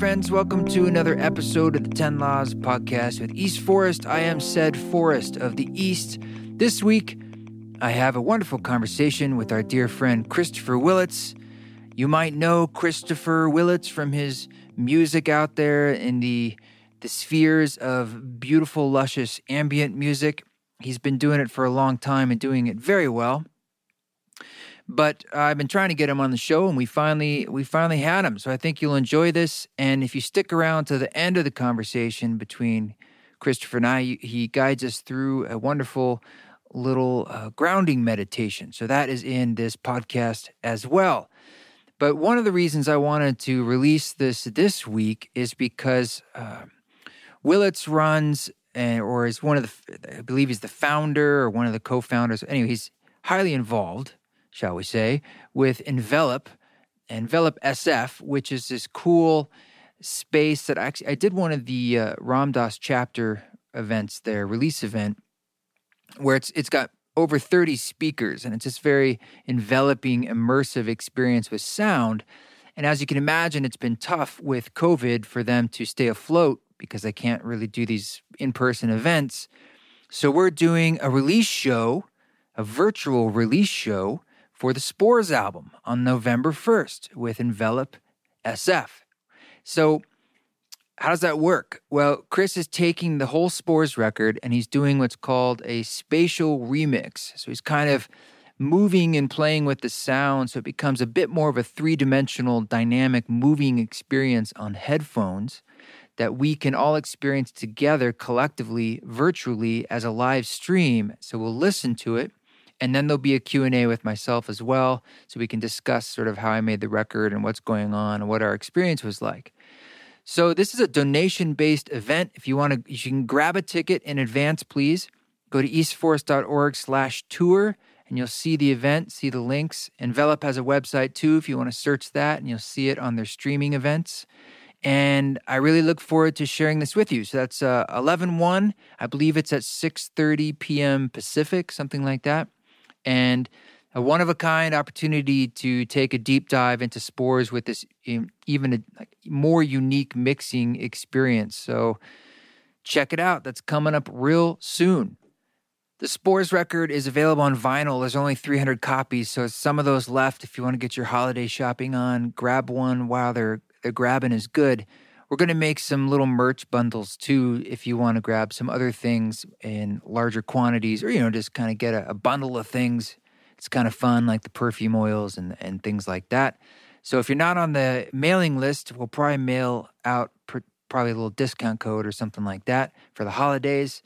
Friends, welcome to another episode of the 10 Laws podcast with East Forest. I am said Forest of the East. This week, I have a wonderful conversation with our dear friend Christopher Willits. You might know Christopher Willits from his music out there in the, the spheres of beautiful, luscious ambient music. He's been doing it for a long time and doing it very well. But I've been trying to get him on the show, and we finally we finally had him. So I think you'll enjoy this. And if you stick around to the end of the conversation between Christopher and I, he guides us through a wonderful little uh, grounding meditation. So that is in this podcast as well. But one of the reasons I wanted to release this this week is because uh, Willits runs and or is one of the I believe he's the founder or one of the co-founders. Anyway, he's highly involved, shall we say, with Envelop, Envelop SF, which is this cool space that I actually I did one of the uh, Ram Dass chapter events there, release event, where it's it's got over 30 speakers and it's this very enveloping immersive experience with sound. And as you can imagine it's been tough with covid for them to stay afloat because they can't really do these in-person events. So we're doing a release show a virtual release show for the spores album on november 1st with envelop sf so how does that work? Well, Chris is taking the whole Spores record and he's doing what's called a spatial remix. So he's kind of moving and playing with the sound so it becomes a bit more of a three dimensional, dynamic, moving experience on headphones that we can all experience together collectively virtually as a live stream so we'll listen to it and then there'll be a q&a with myself as well so we can discuss sort of how i made the record and what's going on and what our experience was like so this is a donation-based event. If you want to, you can grab a ticket in advance, please. Go to eastforest.org slash tour and you'll see the event, see the links. Envelop has a website too if you want to search that and you'll see it on their streaming events. And I really look forward to sharing this with you. So that's uh, 11-1. I believe it's at 6.30 p.m. Pacific, something like that. And a one of a kind opportunity to take a deep dive into spores with this even a more unique mixing experience. So check it out. That's coming up real soon. The Spores record is available on vinyl. There's only 300 copies, so some of those left. If you want to get your holiday shopping on, grab one while they're they're grabbing is good. We're going to make some little merch bundles too if you want to grab some other things in larger quantities or you know just kind of get a, a bundle of things it's kind of fun, like the perfume oils and, and things like that. So if you're not on the mailing list, we'll probably mail out pr- probably a little discount code or something like that for the holidays.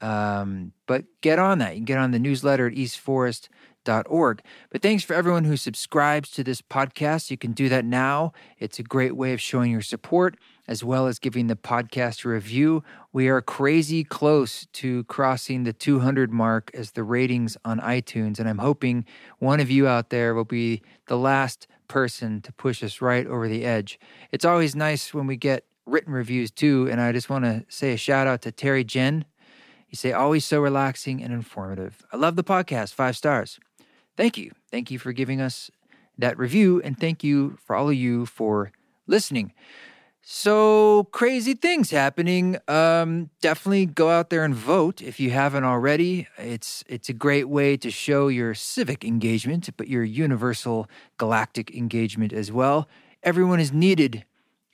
Um, but get on that. You can get on the newsletter at eastforest.org. But thanks for everyone who subscribes to this podcast. You can do that now. It's a great way of showing your support as well as giving the podcast a review. We are crazy close to crossing the 200 mark as the ratings on iTunes, and I'm hoping one of you out there will be the last person to push us right over the edge. It's always nice when we get written reviews too, and I just want to say a shout out to Terry Jen. You say, always so relaxing and informative. I love the podcast, five stars. Thank you. Thank you for giving us that review, and thank you for all of you for listening. So crazy things happening. Um, definitely go out there and vote if you haven't already. It's it's a great way to show your civic engagement, but your universal galactic engagement as well. Everyone is needed.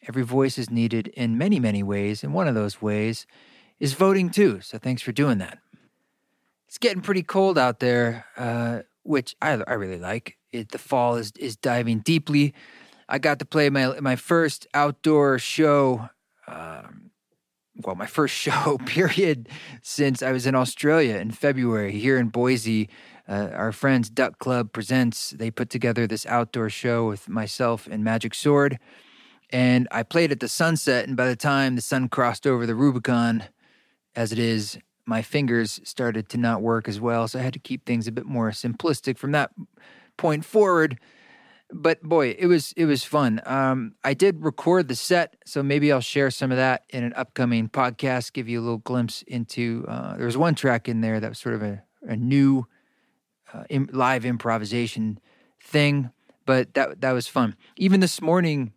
Every voice is needed in many many ways, and one of those ways is voting too. So thanks for doing that. It's getting pretty cold out there, uh, which I I really like. It, the fall is is diving deeply. I got to play my my first outdoor show. Um, well, my first show period since I was in Australia in February here in Boise. Uh, our friends Duck Club presents. They put together this outdoor show with myself and Magic Sword, and I played at the sunset. And by the time the sun crossed over the Rubicon, as it is, my fingers started to not work as well. So I had to keep things a bit more simplistic from that point forward but boy, it was it was fun. Um, I did record the set, so maybe I'll share some of that in an upcoming podcast. Give you a little glimpse into. Uh, there was one track in there that was sort of a, a new uh, Im- live improvisation thing, but that that was fun. Even this morning,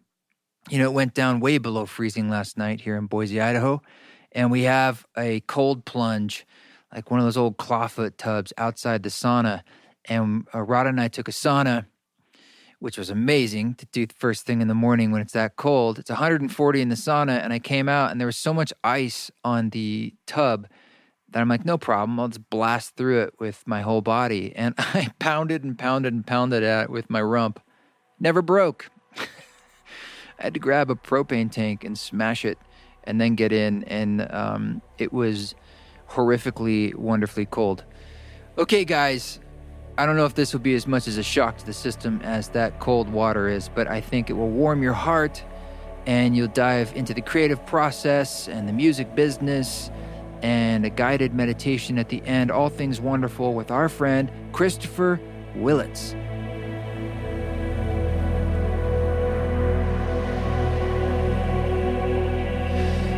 you know, it went down way below freezing last night here in Boise, Idaho. And we have a cold plunge, like one of those old clawfoot tubs outside the sauna. And uh, Rod and I took a sauna, which was amazing to do first thing in the morning when it's that cold. It's 140 in the sauna. And I came out and there was so much ice on the tub that I'm like, no problem. I'll just blast through it with my whole body. And I pounded and pounded and pounded at it with my rump. Never broke. I had to grab a propane tank and smash it and then get in. And um, it was horrifically, wonderfully cold. Okay, guys, I don't know if this will be as much as a shock to the system as that cold water is, but I think it will warm your heart and you'll dive into the creative process and the music business and a guided meditation at the end. All things wonderful with our friend Christopher Willits.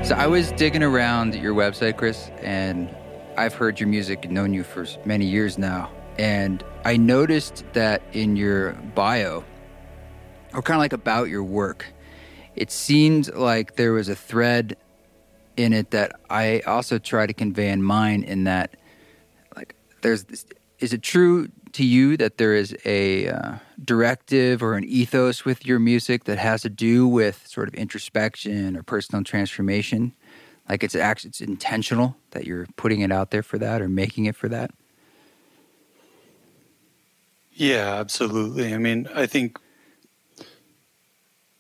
So I was digging around your website, Chris, and I've heard your music and known you for many years now. And I noticed that in your bio, or kind of like about your work, it seemed like there was a thread in it that I also try to convey in mine in that, like, there's this, is it true to you that there is a uh, directive or an ethos with your music that has to do with sort of introspection or personal transformation? Like it's actually it's intentional that you're putting it out there for that or making it for that? Yeah, absolutely. I mean, I think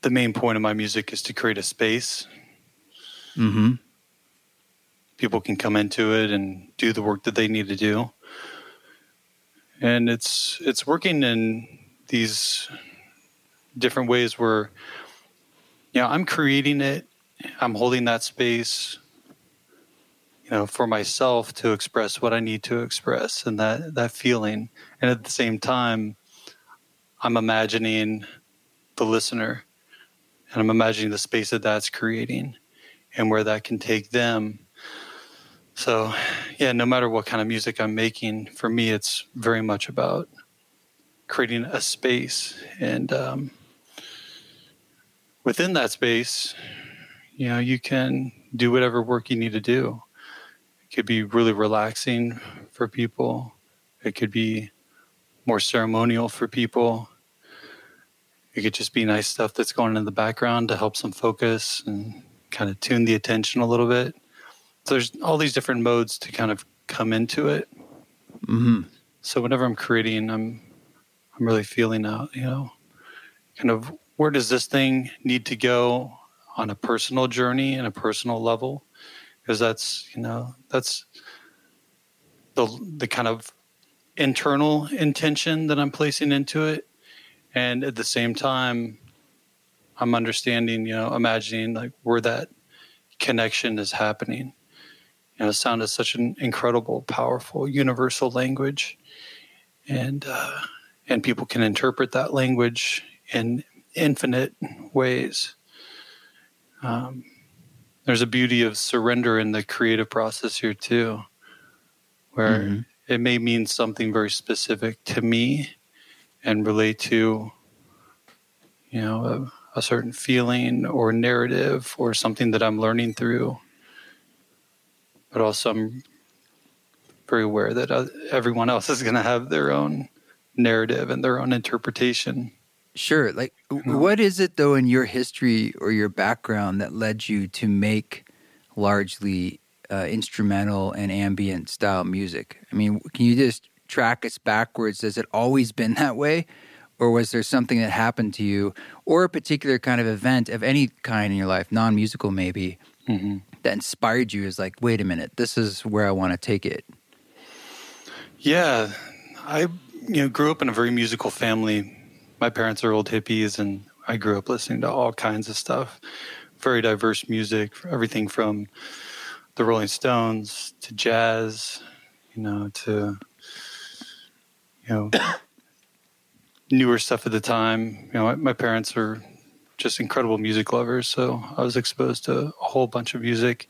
the main point of my music is to create a space. Mm-hmm. People can come into it and do the work that they need to do and it's it's working in these different ways where you know I'm creating it, I'm holding that space, you know, for myself to express what I need to express and that that feeling, and at the same time, I'm imagining the listener, and I'm imagining the space that that's creating, and where that can take them so, yeah, no matter what kind of music I'm making, for me, it's very much about creating a space. And um, within that space, you know, you can do whatever work you need to do. It could be really relaxing for people, it could be more ceremonial for people. It could just be nice stuff that's going in the background to help some focus and kind of tune the attention a little bit So there's all these different modes to kind of come into it. Mm-hmm. So whenever I'm creating, I'm I'm really feeling out, you know, kind of where does this thing need to go on a personal journey and a personal level? Because that's you know that's the the kind of internal intention that I'm placing into it, and at the same time, I'm understanding, you know, imagining like where that connection is happening. You know, sound is such an incredible, powerful, universal language, and uh, and people can interpret that language in infinite ways. Um, there's a beauty of surrender in the creative process here too, where mm-hmm. it may mean something very specific to me and relate to, you know, a, a certain feeling or narrative or something that I'm learning through but also I'm very aware that uh, everyone else is going to have their own narrative and their own interpretation. Sure. Like, what is it though in your history or your background that led you to make largely uh, instrumental and ambient style music? I mean, can you just track us backwards? Has it always been that way? Or was there something that happened to you or a particular kind of event of any kind in your life, non musical maybe, mm-hmm that inspired you is like, wait a minute, this is where I want to take it? Yeah, I you know grew up in a very musical family. My parents are old hippies, and I grew up listening to all kinds of stuff. Very diverse music, everything from the Rolling Stones to jazz, you know, to you know newer stuff at the time. You know, my parents are just incredible music lovers. So I was exposed to a whole bunch of music.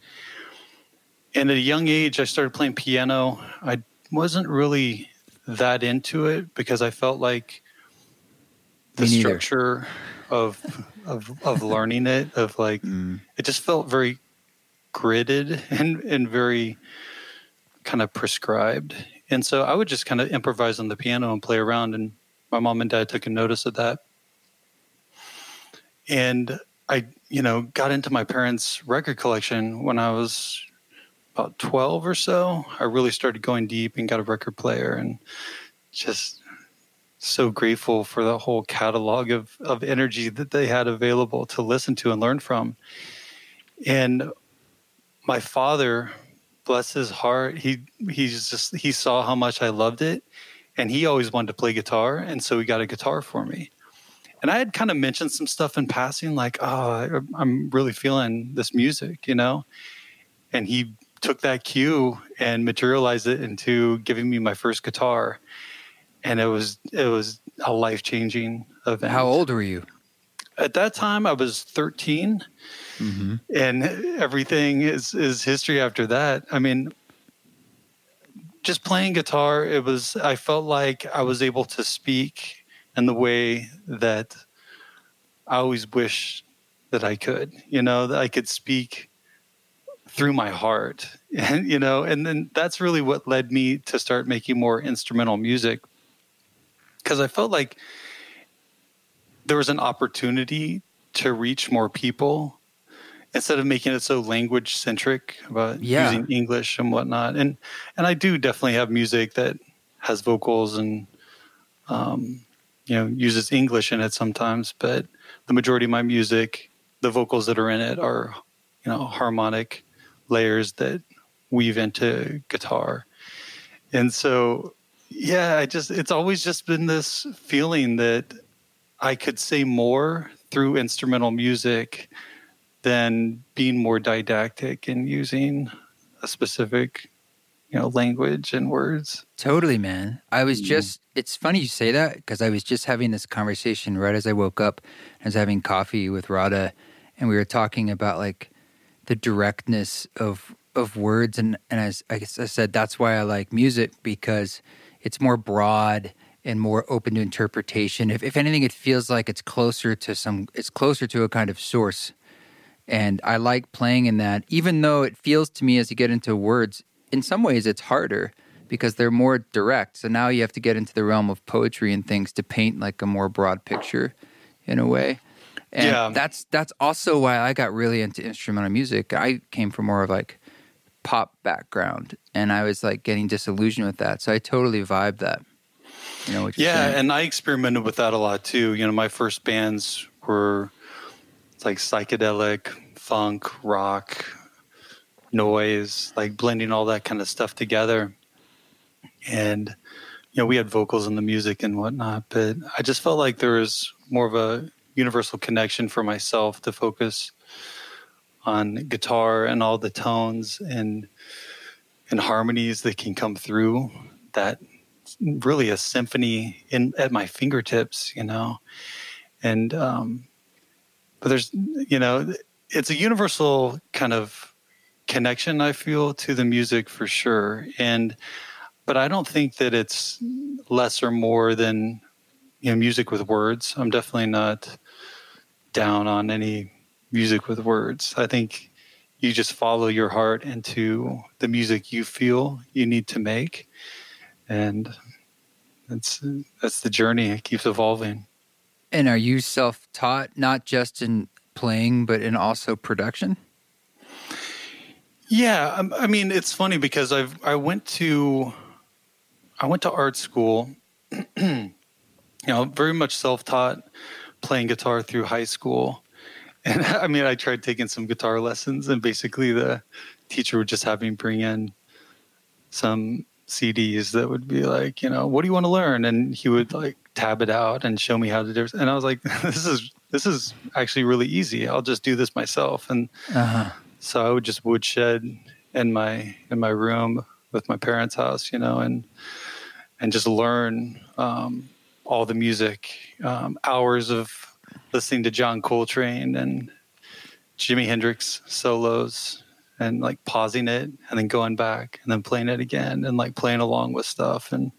And at a young age, I started playing piano. I wasn't really that into it because I felt like the structure of of of learning it. Of like, mm. it just felt very gridded and and very kind of prescribed. And so I would just kind of improvise on the piano and play around. And my mom and dad took a notice of that. And I, you know, got into my parents' record collection when I was about 12 or so. I really started going deep and got a record player and just so grateful for the whole catalog of, of energy that they had available to listen to and learn from. And my father, bless his heart, he he's just he saw how much I loved it and he always wanted to play guitar and so he got a guitar for me. And I had kind of mentioned some stuff in passing like, "Oh, I'm really feeling this music," you know? And he took that cue and materialized it into giving me my first guitar and it was it was a life changing event. How old were you? At that time, I was 13, mm-hmm. and everything is is history after that. I mean, just playing guitar, it was. I felt like I was able to speak in the way that I always wish that I could. You know, that I could speak through my heart and you know and then that's really what led me to start making more instrumental music because I felt like there was an opportunity to reach more people instead of making it so language centric about yeah. using English and whatnot. And and I do definitely have music that has vocals and um, you know uses English in it sometimes, but the majority of my music, the vocals that are in it are you know harmonic layers that weave into guitar. And so yeah, I just it's always just been this feeling that I could say more through instrumental music than being more didactic and using a specific you know language and words totally man i was mm. just it's funny you say that because i was just having this conversation right as i woke up i was having coffee with rada and we were talking about like the directness of of words and and as I, I said that's why i like music because it's more broad and more open to interpretation. If, if anything, it feels like it's closer to some, it's closer to a kind of source. And I like playing in that, even though it feels to me as you get into words, in some ways it's harder because they're more direct. So now you have to get into the realm of poetry and things to paint like a more broad picture in a way. And yeah. that's that's also why I got really into instrumental music. I came from more of like pop background, and I was like getting disillusioned with that. So I totally vibed that. You know yeah, and I experimented with that a lot too. You know, my first bands were like psychedelic, funk, rock, noise, like blending all that kind of stuff together. And you know, we had vocals in the music and whatnot, but I just felt like there was more of a universal connection for myself to focus on guitar and all the tones and and harmonies that can come through that really a symphony in at my fingertips you know? And um but there's you know it's a universal kind of connection i feel to the music for sure. And but i don't think that it's less or more than you know music with words. I'm definitely not down on any music with words. I think you just follow your heart into the music you feel you need to make, and that's that's the journey. It keeps evolving. And are you self-taught, not just in playing, but in also production? Yeah, um, I mean, it's funny because I've I went to I went to art school. you know, very much self-taught, playing guitar through high school and I mean, I tried taking some guitar lessons, and basically the teacher would just have me bring in some CDs that would be like, you know, what do you want to learn? And he would like tab it out and show me how to do it. And I was like, this is this is actually really easy. I'll just do this myself. And uh-huh. so I would just woodshed in my in my room with my parents' house, you know, and and just learn um, all the music, um, hours of listening to John Coltrane and Jimi Hendrix solos and like pausing it and then going back and then playing it again and like playing along with stuff and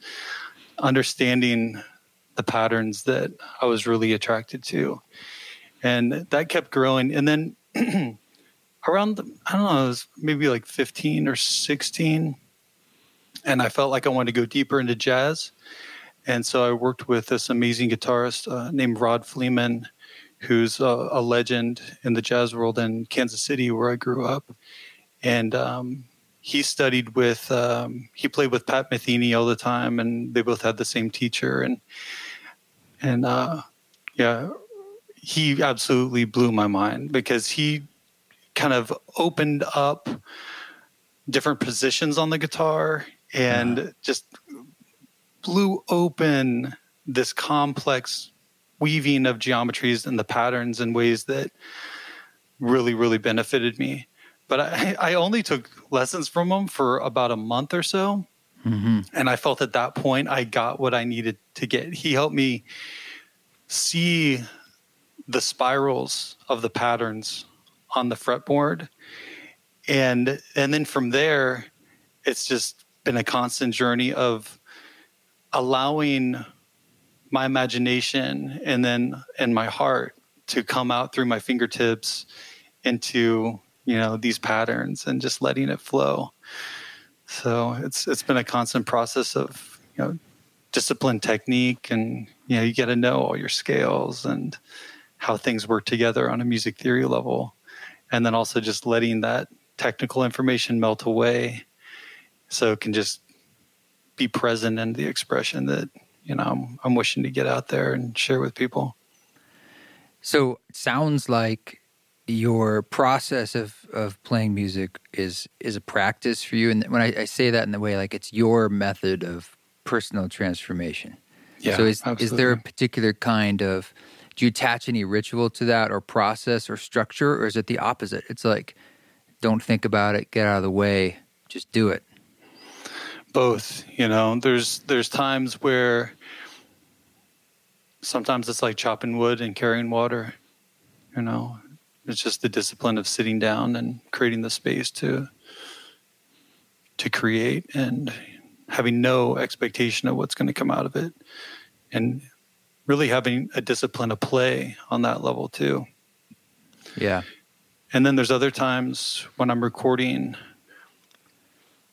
understanding the patterns that I was really attracted to. and that kept growing. And then around the, I don't know, it was maybe like 15 or 16, and I felt like I wanted to go deeper into jazz. And so I worked with this amazing guitarist uh, named Rod Fleeman, who's a, a, legend in the jazz world in Kansas City, where I grew up. And um, he studied with, um, he played with Pat Metheny all the time, and they both had the same teacher. And and uh, yeah, he absolutely blew my mind because he kind of opened up different positions on the guitar and uh-huh. just blew open this complex weaving of geometries and the patterns in ways that really, really benefited me. But I, I only took lessons from him for about a month or so. Mm-hmm. And I felt at that point I got what I needed to get. He helped me see the spirals of the patterns on the fretboard. And and then from there, it's just been a constant journey of allowing my imagination and then and my heart to come out through my fingertips into you know these patterns and just letting it flow. So it's it's been a constant process of you know discipline technique and you know you get to know all your scales and how things work together on a music theory level. And then also just letting that technical information melt away so it can just be present in the expression that you know I'm, I'm wishing to get out there and share with people. So it sounds like your process of, of playing music is is a practice for you. And when I, I say that in the way like it's your method of personal transformation. Yeah, so is, is there a particular kind of do you attach any ritual to that or process or structure or is it the opposite? It's like don't think about it get out of the way just do it. Both you know there's there's times where sometimes it's like chopping wood and carrying water you know it's just the discipline of sitting down and creating the space to to create and having no expectation of what's going to come out of it and really having a discipline of play on that level too. Yeah. And then there's other times when I'm recording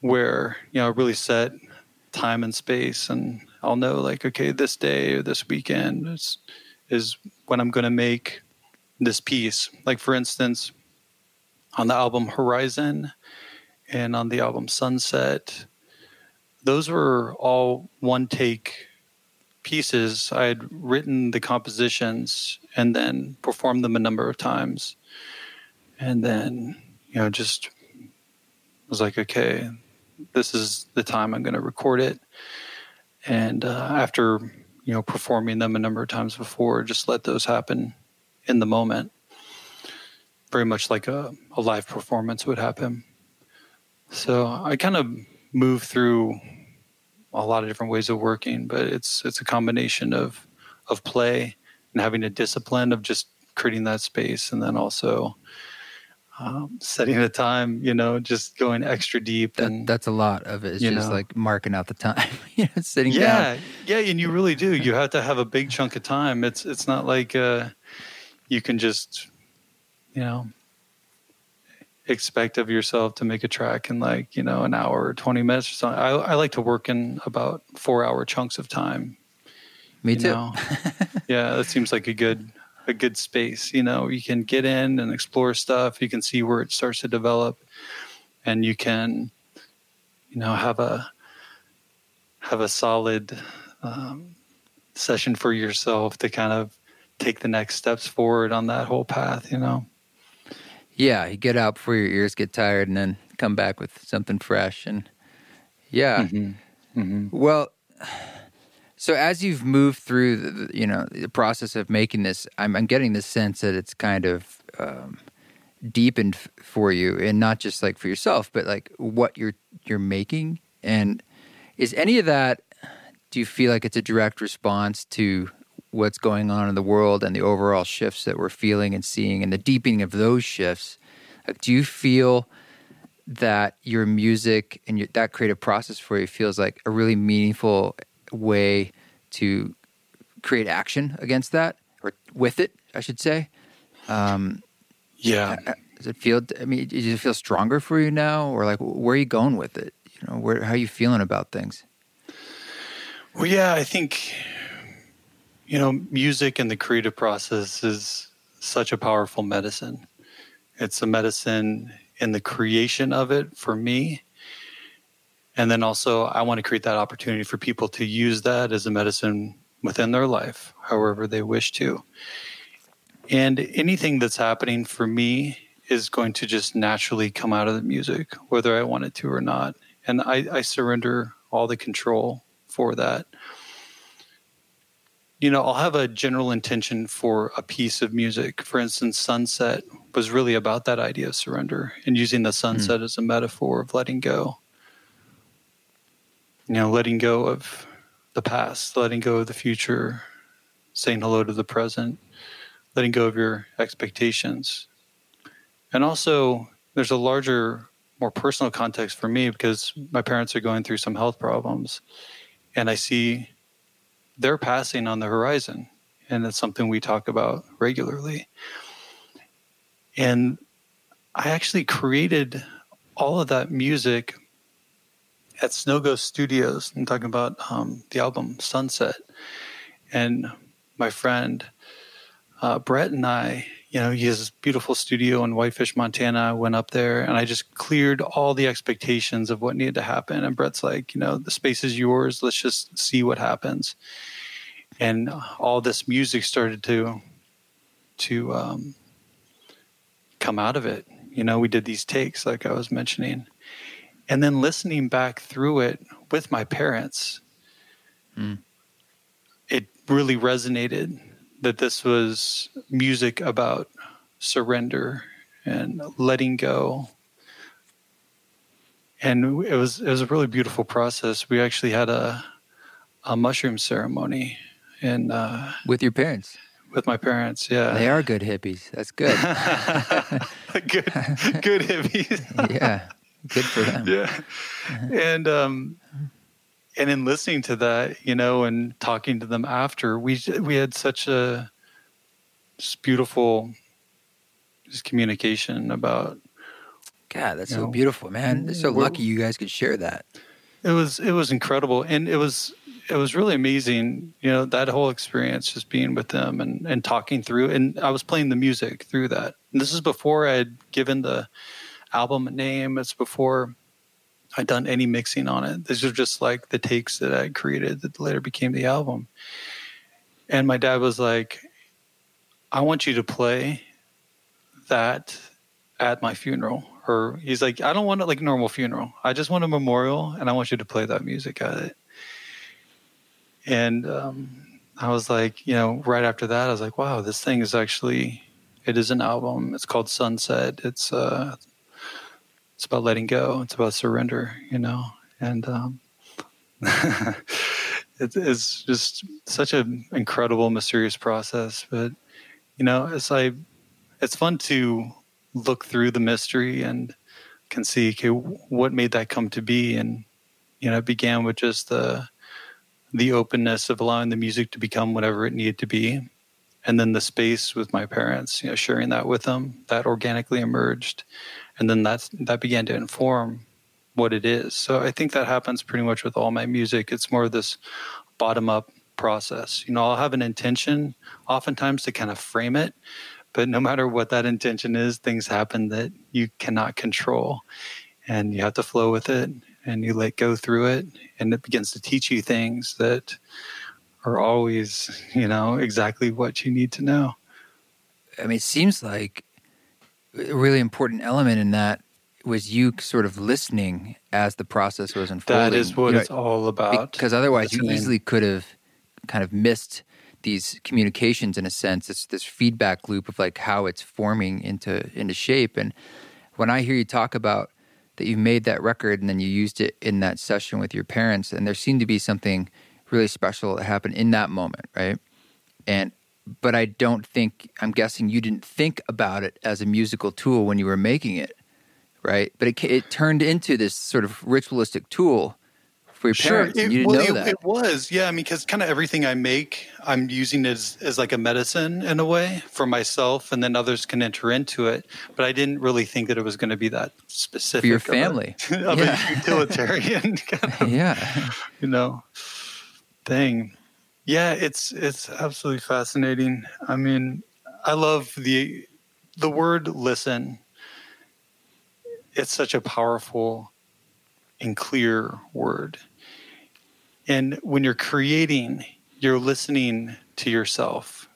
where, you know, really set time and space and I'll know like, okay, this day or this weekend is is when I'm gonna make this piece. Like for instance, on the album Horizon and on the album Sunset, those were all one take pieces. I had written the compositions and then performed them a number of times. And then, you know, just was like, okay, this is the time I'm going to record it. And uh, after, you know, performing them a number of times before, just let those happen in the moment. Very much like a, a live performance would happen. So I kind of move through a lot of different ways of working, but it's it's a combination of of play and having a discipline of just creating that space, and then also um, setting the time. You know, just going extra deep. That, and that's a lot of it. It's just know, like marking out the time. you know, sitting yeah, down. Yeah, and you really do. You have to have a big chunk of time. It's it's not like uh, you can just you know expect of yourself to make a track in like you know an hour or 20 minutes or something i, I like to work in about four hour chunks of time me too yeah that seems like a good a good space you know you can get in and explore stuff you can see where it starts to develop and you can you know have a have a solid um, session for yourself to kind of take the next steps forward on that whole path you know yeah, you get out before your ears get tired, and then come back with something fresh. And yeah, mm-hmm. Mm-hmm. well, so as you've moved through, the, you know, the process of making this, I'm, I'm getting the sense that it's kind of um, deepened for you, and not just like for yourself, but like what you're you're making. And is any of that? Do you feel like it's a direct response to what's going on in the world and the overall shifts that we're feeling and seeing and the deepening of those shifts, do you feel that your music and your, that creative process for you feels like a really meaningful way to create action against that or with it, I should say? Um, yeah. Uh, does it feel? I mean, does it feel stronger for you now, or like where are you going with it? You know, where how are you feeling about things? Well, yeah, I think you know, music and the creative process is such a powerful medicine. It's a medicine in the creation of it for me. And then also, I want to create that opportunity for people to use that as a medicine within their life, however they wish to. And anything that's happening for me is going to just naturally come out of the music, whether I want it to or not. And I, I surrender all the control for that. You know, I'll have a general intention for a piece of music. For instance, Sunset was really about that idea of surrender and using the sunset mm. as a metaphor of letting go. You know, letting go of the past, letting go of the future, saying hello to the present, letting go of your expectations. And also, there's a larger, more personal context for me because my parents are going through some health problems. And I see they're passing on the horizon. And it's something we talk about regularly. And I actually created all of that music at Snow Ghost Studios. I'm talking about um, the album Sunset. And my friend uh, Brett and I, you know, he has this beautiful studio in Whitefish, Montana. I went up there and I just cleared all the expectations of what needed to happen. And Brett's like, you know, the space is yours. Let's just see what happens. And all this music started to to um, come out of it. You know, we did these takes, like I was mentioning, and then listening back through it with my parents. Mm. It really resonated that this was music about surrender and letting go. And it was it was a really beautiful process. We actually had a a mushroom ceremony and uh, with your parents. With my parents, yeah. They are good hippies. That's good. good, good hippies. yeah, good for them. Yeah, and um, and in listening to that, you know, and talking to them after, we we had such a just beautiful just communication about. God, that's so know, beautiful, man. They're so lucky you guys could share that. It was it was incredible, and it was it was really amazing. You know that whole experience, just being with them and and talking through, and I was playing the music through that. And this is before I had given the album name. It's before I'd done any mixing on it. These are just like the takes that I created that later became the album. And my dad was like, I want you to play that at my funeral. Or he's like, I don't want it like normal funeral. I just want a memorial and I want you to play that music at it. And um, I was like, you know, right after that, I was like, wow, this thing is actually, it is an album. It's called Sunset. It's, uh, it's about letting go. It's about surrender, you know, and um, it, it's just such an incredible, mysterious process. But you know, as I, it's fun to look through the mystery and can see okay, what made that come to be, and you know, it began with just the the openness of allowing the music to become whatever it needed to be and then the space with my parents you know sharing that with them that organically emerged and then that's that began to inform what it is. So I think that happens pretty much with all my music. It's more of this bottom up process. You know, I'll have an intention oftentimes to kind of frame it, but no matter what that intention is, things happen that you cannot control. And you have to flow with it and you let go through it and it begins to teach you things that are always, you know, exactly what you need to know. I mean, it seems like a really important element in that was you sort of listening as the process was unfolding. That is what you know, it's all about. Because otherwise, you easily could have kind of missed these communications in a sense. It's this feedback loop of like how it's forming into into shape. And when I hear you talk about that you made that record and then you used it in that session with your parents, and there seemed to be something really special that happened in that moment, right? And but I don't think I'm guessing you didn't think about it as a musical tool when you were making it, right? But it it turned into this sort of ritualistic tool for your Sure, parents. it, you didn't well, know it, that. it was, yeah. I mean, because kind of everything I make, I'm using as as like a medicine in a way for myself, and then others can enter into it. But I didn't really think that it was going to be that specific for your of a- family. of Yeah. a utilitarian kind of yeah. you know thing. Yeah, it's it's absolutely fascinating. I mean, I love the the word listen. It's such a powerful and clear word. And when you're creating, you're listening to yourself.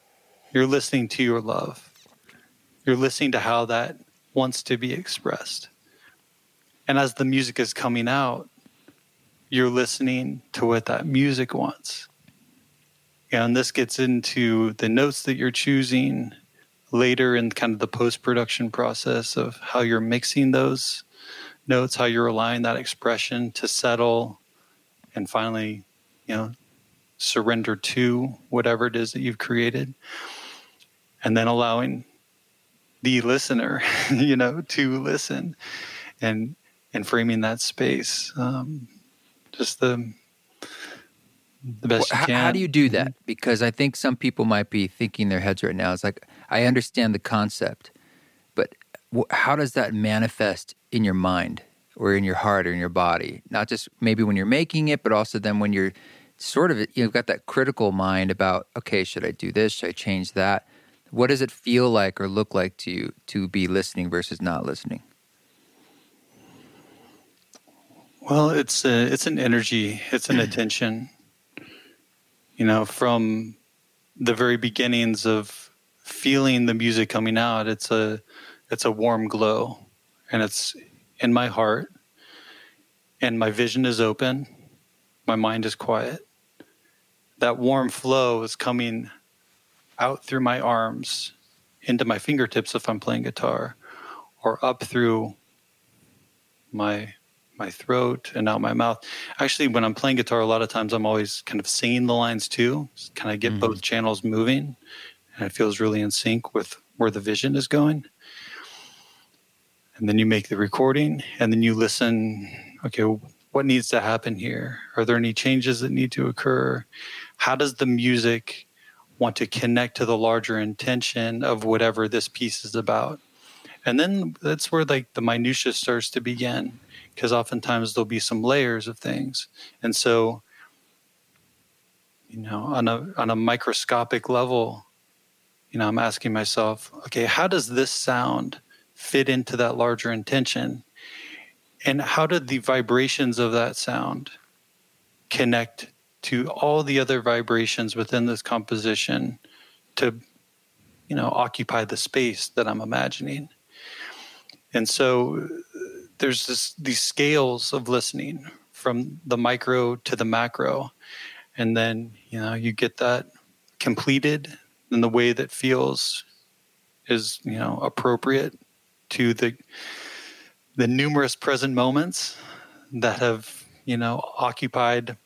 You're listening to your love. You're listening to how that wants to be expressed. And as the music is coming out, you're listening to what that music wants. And this gets into the notes that you're choosing later in kind of the post production process of how you're mixing those notes, how you're allowing that expression to settle and finally, you know, surrender to whatever it is that you've created. And then allowing the listener, you know, to listen and and framing that space. Um, just the the best Well, you how, how do you do that? Mm-hmm. Because I think some people might be thinking in their heads right now. It's like I understand the concept, but wh- how does that manifest in your mind or in your heart or in your body? Not just maybe when you're making it, but also then when you're sort of you've got that critical mind about okay, should I do this? Should I change that? What does it feel like or look like to you to be listening versus not listening? Well, it's a, it's an energy, it's an attention. You know, from the very beginnings of feeling the music coming out, it's a it's a warm glow, and it's in my heart, and my vision is open, my mind is quiet. That warm flow is coming out through my arms into my fingertips if I'm playing guitar, or up through my my throat and out my mouth. Actually, when I'm playing guitar, a lot of times I'm always kind of singing the lines too, kind of get Mhm. both channels moving, and it feels really in sync with where the vision is going. And then you make the recording, and then you listen. Okay, what needs to happen here? Are there any changes that need to occur? How does the music want to connect to the larger intention of whatever this piece is about? And then that's where like the minutia starts to begin because oftentimes there'll be some layers of things. And so, you know, on a on a microscopic level, you know, I'm asking myself, okay, how does this sound fit into that larger intention? And how did the vibrations of that sound connect to all the other vibrations within this composition to, you know, occupy the space that I'm imagining? And so there's this these scales of listening from the micro to the macro. And then you know you get that completed in the way that feels is you know appropriate to the the numerous present moments that have you know occupied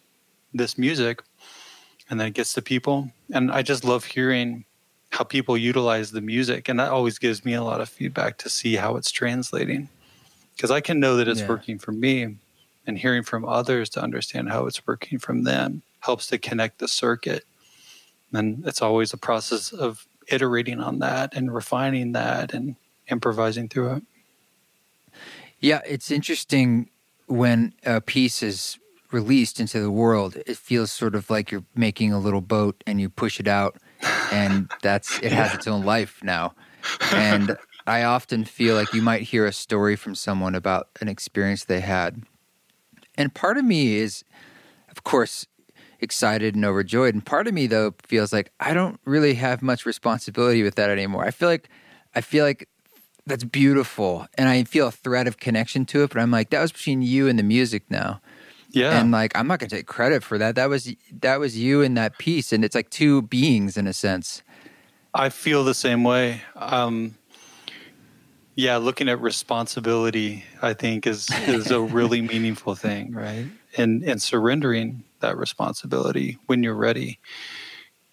this music. And then it gets to people. And i just love hearing how people utilize the music. And that always gives me a lot of feedback to see how it's translating because I can know that it's Yeah. working for me, and hearing from others to understand how it's working from them helps to connect the circuit. And it's always a process of iterating on that and refining that and improvising through it. Yeah, it's interesting when a piece is released into the world. It feels sort of like you're making a little boat and you push it out, and that's it has its own life now. And I often feel like you might hear a story from someone about an experience they had, and part of me is, of course, excited and overjoyed, and part of me though feels like I don't really have much responsibility with that anymore. I feel like I feel like that's beautiful and i feel a thread of connection to it but i'm like that was between you and the music now Yeah. and like i'm not gonna take credit for that that was that was you in that piece and it's like two beings in a sense I feel the same way. Um, yeah, looking at responsibility, I think is is a really meaningful thing, right? And and surrendering that responsibility when you're ready,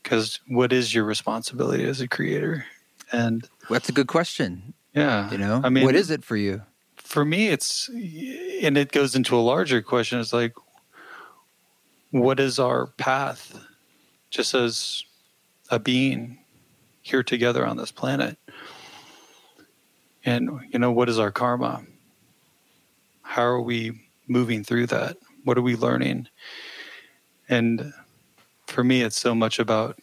because what is your responsibility as a creator? And that's a good question yeah, you know I mean, what is it for you for me? It's and it goes into a larger question. It's like, what is our path just as a being here together on this planet? And, you know, what is our karma? How are we moving through that? What are we learning? And for me, it's so much about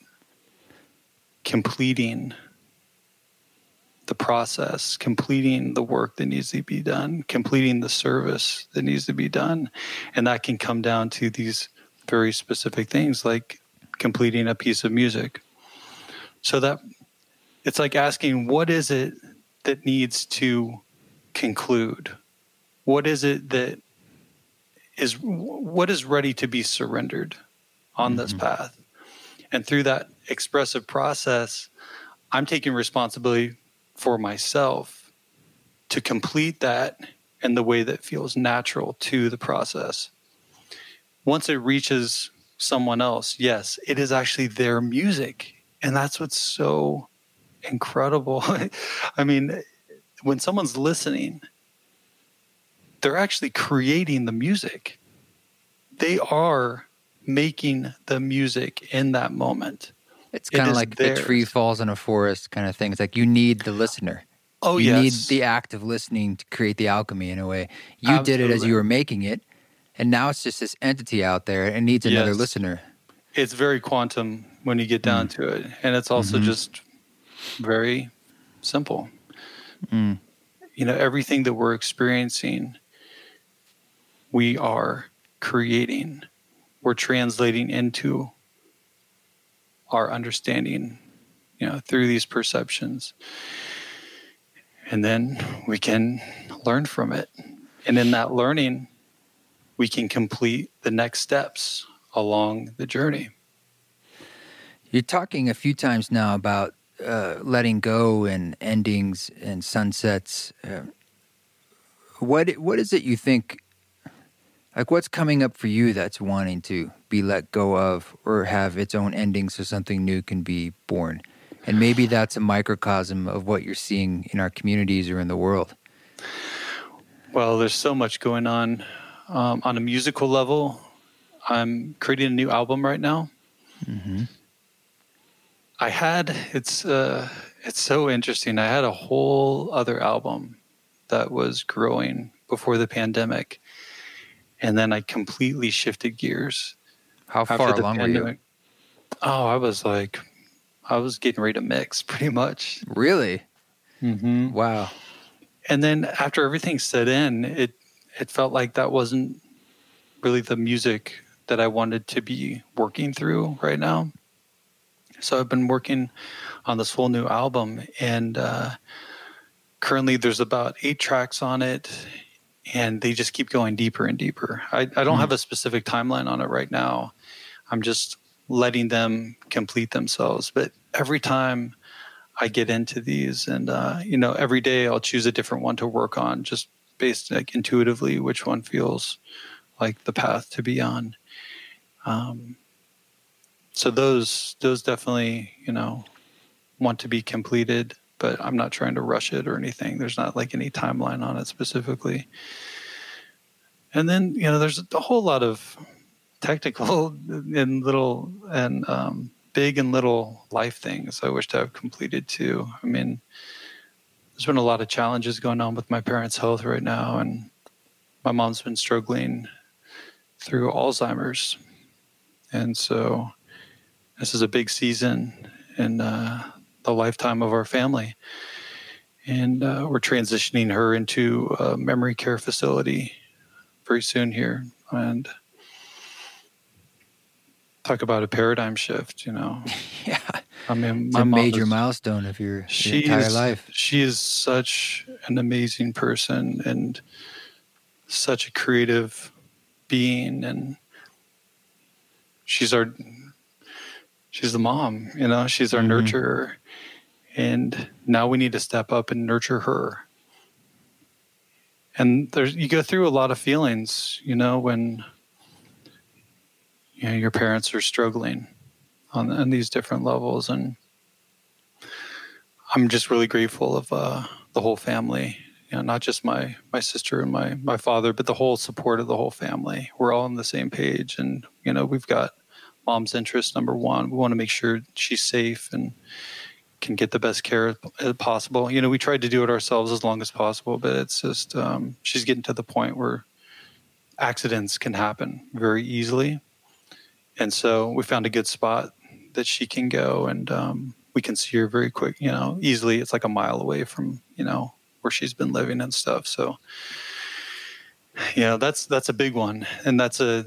completing the process, completing the work that needs to be done, completing the service that needs to be done. And that can come down to these very specific things like completing a piece of music. So that it's like asking, what is it that needs to conclude? What is it that is what is ready to be surrendered on mm-hmm. this path? And through that expressive process, I'm taking responsibility for myself to complete that in the way that feels natural to the process. Once it reaches someone else, yes, it is actually their music. And that's what's so incredible. I mean, when someone's listening, they're actually creating the music. They are making the music in that moment. It's kind of like theirs. the tree falls in a forest kind of thing. It's like you need the listener. Oh, you yes. need the act of listening to create the alchemy in a way. You Absolutely. did it as you were making it, and now it's just this entity out there and needs another yes. listener. It's very quantum when you get down mm. to it, and it's also mm-hmm. just very simple. Mm. You know, everything that we're experiencing, we are creating, we're translating into our understanding, you know, through these perceptions. And then we can learn from it. And in that learning, we can complete the next steps along the journey. You're talking a few times now about uh, letting go and endings and sunsets. Uh, what what is it you think? Like, what's coming up for you that's wanting to be let go of or have its own ending so something new can be born? And maybe that's a microcosm of what you're seeing in our communities or in the world. Well, there's so much going on um, on a musical level. I'm creating a new album right now. Mm-hmm. I had it's uh, it's so interesting. I had a whole other album that was growing before the pandemic, and then I completely shifted gears. How far along pandemic. were you? Oh, I was like, I was getting ready to mix, pretty much. Really? Mm-hmm. Wow. And then after everything set in, it it felt like that wasn't really the music that I wanted to be working through right now. So I've been working on this whole new album, and uh, currently there's about eight tracks on it, and they just keep going deeper and deeper. I, I don't mm-hmm. have a specific timeline on it right now. I'm just letting them complete themselves. But every time I get into these, and uh, you know, every day I'll choose a different one to work on, just based like intuitively which one feels like the path to be on. Um, so those those definitely you know want to be completed but i'm not trying to rush it or anything. There's not like any timeline on it specifically. And then you know there's a whole lot of technical and little and um, big and little life things i wish to have completed too. I mean there's been a lot of challenges going on with my parents health right now and my mom's been struggling through alzheimer's. And so this is a big season in uh, the lifetime of our family. And uh, we're transitioning her into a memory care facility very soon here. And talk about a paradigm shift, you know. yeah. I mean, it's a major is, milestone of your, your entire is, life. She is such an amazing person and such a creative being. And she's our she's the mom, you know, she's our mm-hmm. nurturer. And now we need to step up and nurture her. And there's you go through a lot of feelings, you know, when you know your parents are struggling on, on these different levels and I'm just really grateful of uh, the whole family, You know, not just my my sister and my my father, but the whole support of the whole family. We're all on the same page, and you know, we've got mom's interest number one. We want to make sure she's safe and can get the best care possible. You know, we tried to do it ourselves as long as possible, but it's just um, she's getting to the point where accidents can happen very easily, and so we found a good spot that she can go, and um, we can see her very quick. You know, easily. It's like a mile away from you know where she's been living and stuff. So, yeah, that's that's a big one, and that's a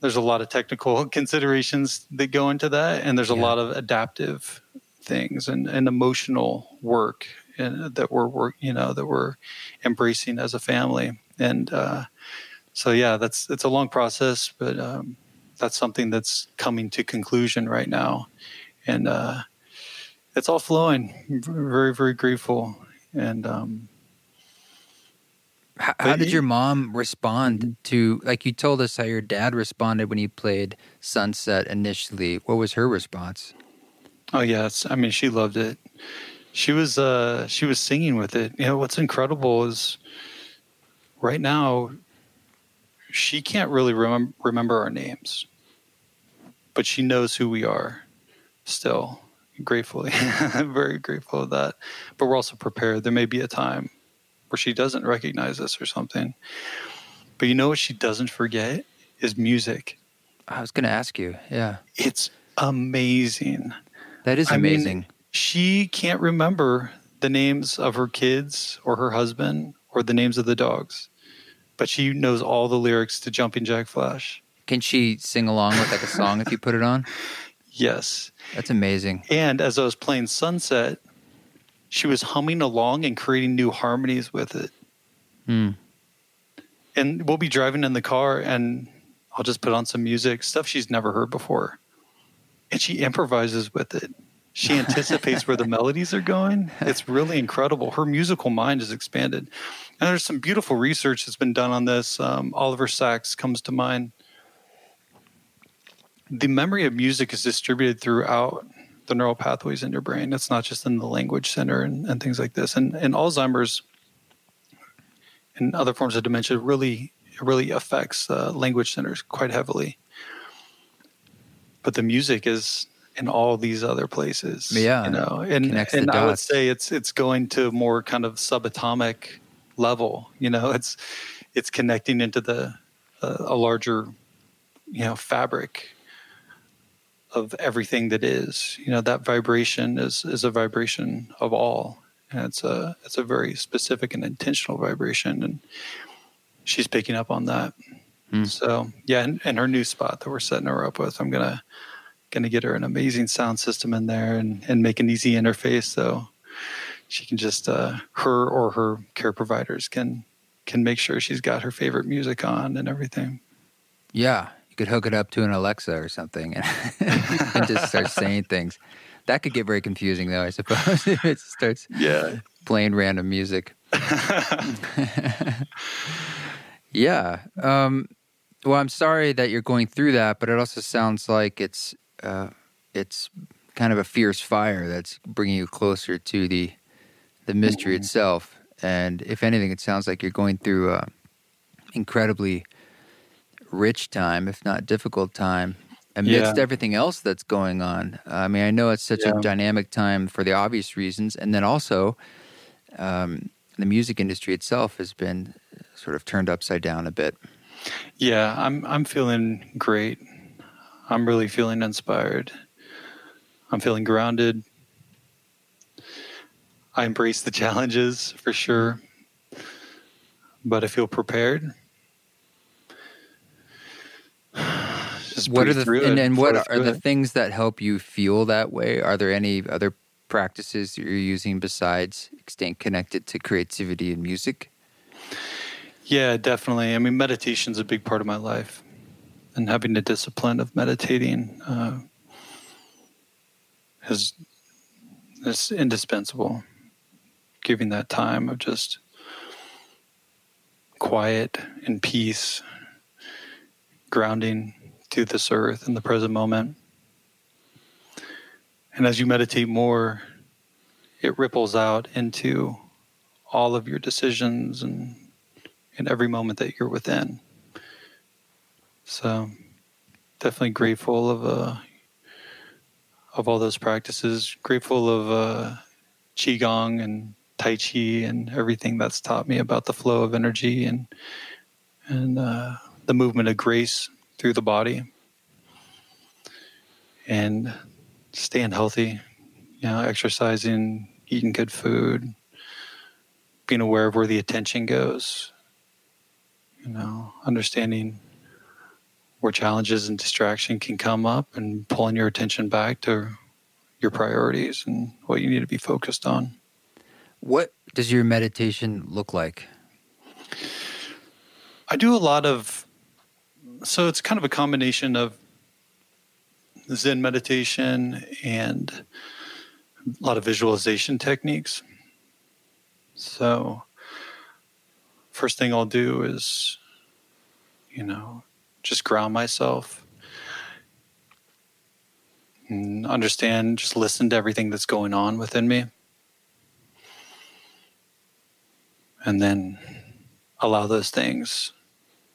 there's a lot of technical considerations that go into that, and there's a lot of adaptive things and, and emotional work and, that we're work, you know, that we're embracing as a family. And uh, so, yeah, that's it's a long process, but um, that's something that's coming to conclusion right now, and uh, it's all flowing. Very, very grateful, and um, how, how did your mom respond mm-hmm. to like you told us how your dad responded when you played Sunset initially? What was her response? Oh yes, I mean she loved it. She was uh she was singing with it. You know what's incredible is right now she can't really remem- remember our names, but she knows who we are still. Gratefully, very grateful of that. But we're also prepared. There may be a time where she doesn't recognize us or something. But you know what she doesn't forget is music. I was going to ask you. Yeah. It's amazing. That is amazing. I mean, she can't remember the names of her kids or her husband or the names of the dogs, but she knows all the lyrics to Jumping Jack Flash. Can she sing along with like a song if you put it on? Yes. That's amazing. And as I was playing Sunset, she was humming along and creating new harmonies with it. Mm. And we'll be driving in the car and I'll just put on some music, stuff she's never heard before. And she improvises with it. She anticipates where the melodies are going. It's really incredible. Her musical mind is expanded. And there's some beautiful research that's been done on this. Um, Oliver Sacks comes to mind. The memory of music is distributed throughout the neural pathways in your brain. It's not just in the language center and, and things like this. And, and Alzheimer's and other forms of dementia really really affects uh, language centers quite heavily. But the music is in all these other places. Yeah, you know, and and I would say it's it's going to more kind of subatomic level. You know, it's it's connecting into the uh, a larger you know fabric of everything that is. You know, that vibration is is a vibration of all. And it's a it's a very specific and intentional vibration and she's picking up on that. Mm. So yeah, and, and, her new spot that we're setting her up with, I'm gonna gonna get her an amazing sound system in there and, and make an easy interface so she can just uh, her or her care providers can can make sure she's got her favorite music on and everything. Yeah, could hook it up to an Alexa or something and, and just start saying things. That could get very confusing, though. I suppose if it starts yeah. playing random music. yeah. Um, well, I'm sorry that you're going through that, but it also sounds like it's uh, it's kind of a fierce fire that's bringing you closer to the the mystery mm-hmm. itself. And if anything, it sounds like you're going through a incredibly rich time, if not difficult time, amidst yeah. everything else that's going on. I mean, I know it's such yeah. a dynamic time for the obvious reasons, and then also um, the music industry itself has been sort of turned upside down a bit. Yeah, I'm I'm feeling great. I'm really feeling inspired. I'm feeling grounded. I embrace the challenges for sure, but I feel prepared. Just what are the and, and what are the things that help you feel that way? Are there any other practices that you're using besides staying connected to creativity and music? Yeah, definitely. I mean, meditation is a big part of my life, and having the discipline of meditating uh, is is indispensable. Giving that time of just quiet and peace, grounding to this earth in the present moment. And as you meditate more, it ripples out into all of your decisions and in every moment that you're within. So definitely grateful of uh, of all those practices. Grateful of uh, qigong and tai chi and everything that's taught me about the flow of energy and and uh, the movement of grace through the body and staying healthy. You know, exercising, eating good food, being aware of where the attention goes. You know, understanding where challenges and distraction can come up and pulling your attention back to your priorities and what you need to be focused on. What does your meditation look like? I do a lot of, so it's kind of a combination of Zen meditation and a lot of visualization techniques. So, first thing I'll do is, you know, just ground myself and understand, just listen to everything that's going on within me. And then allow those things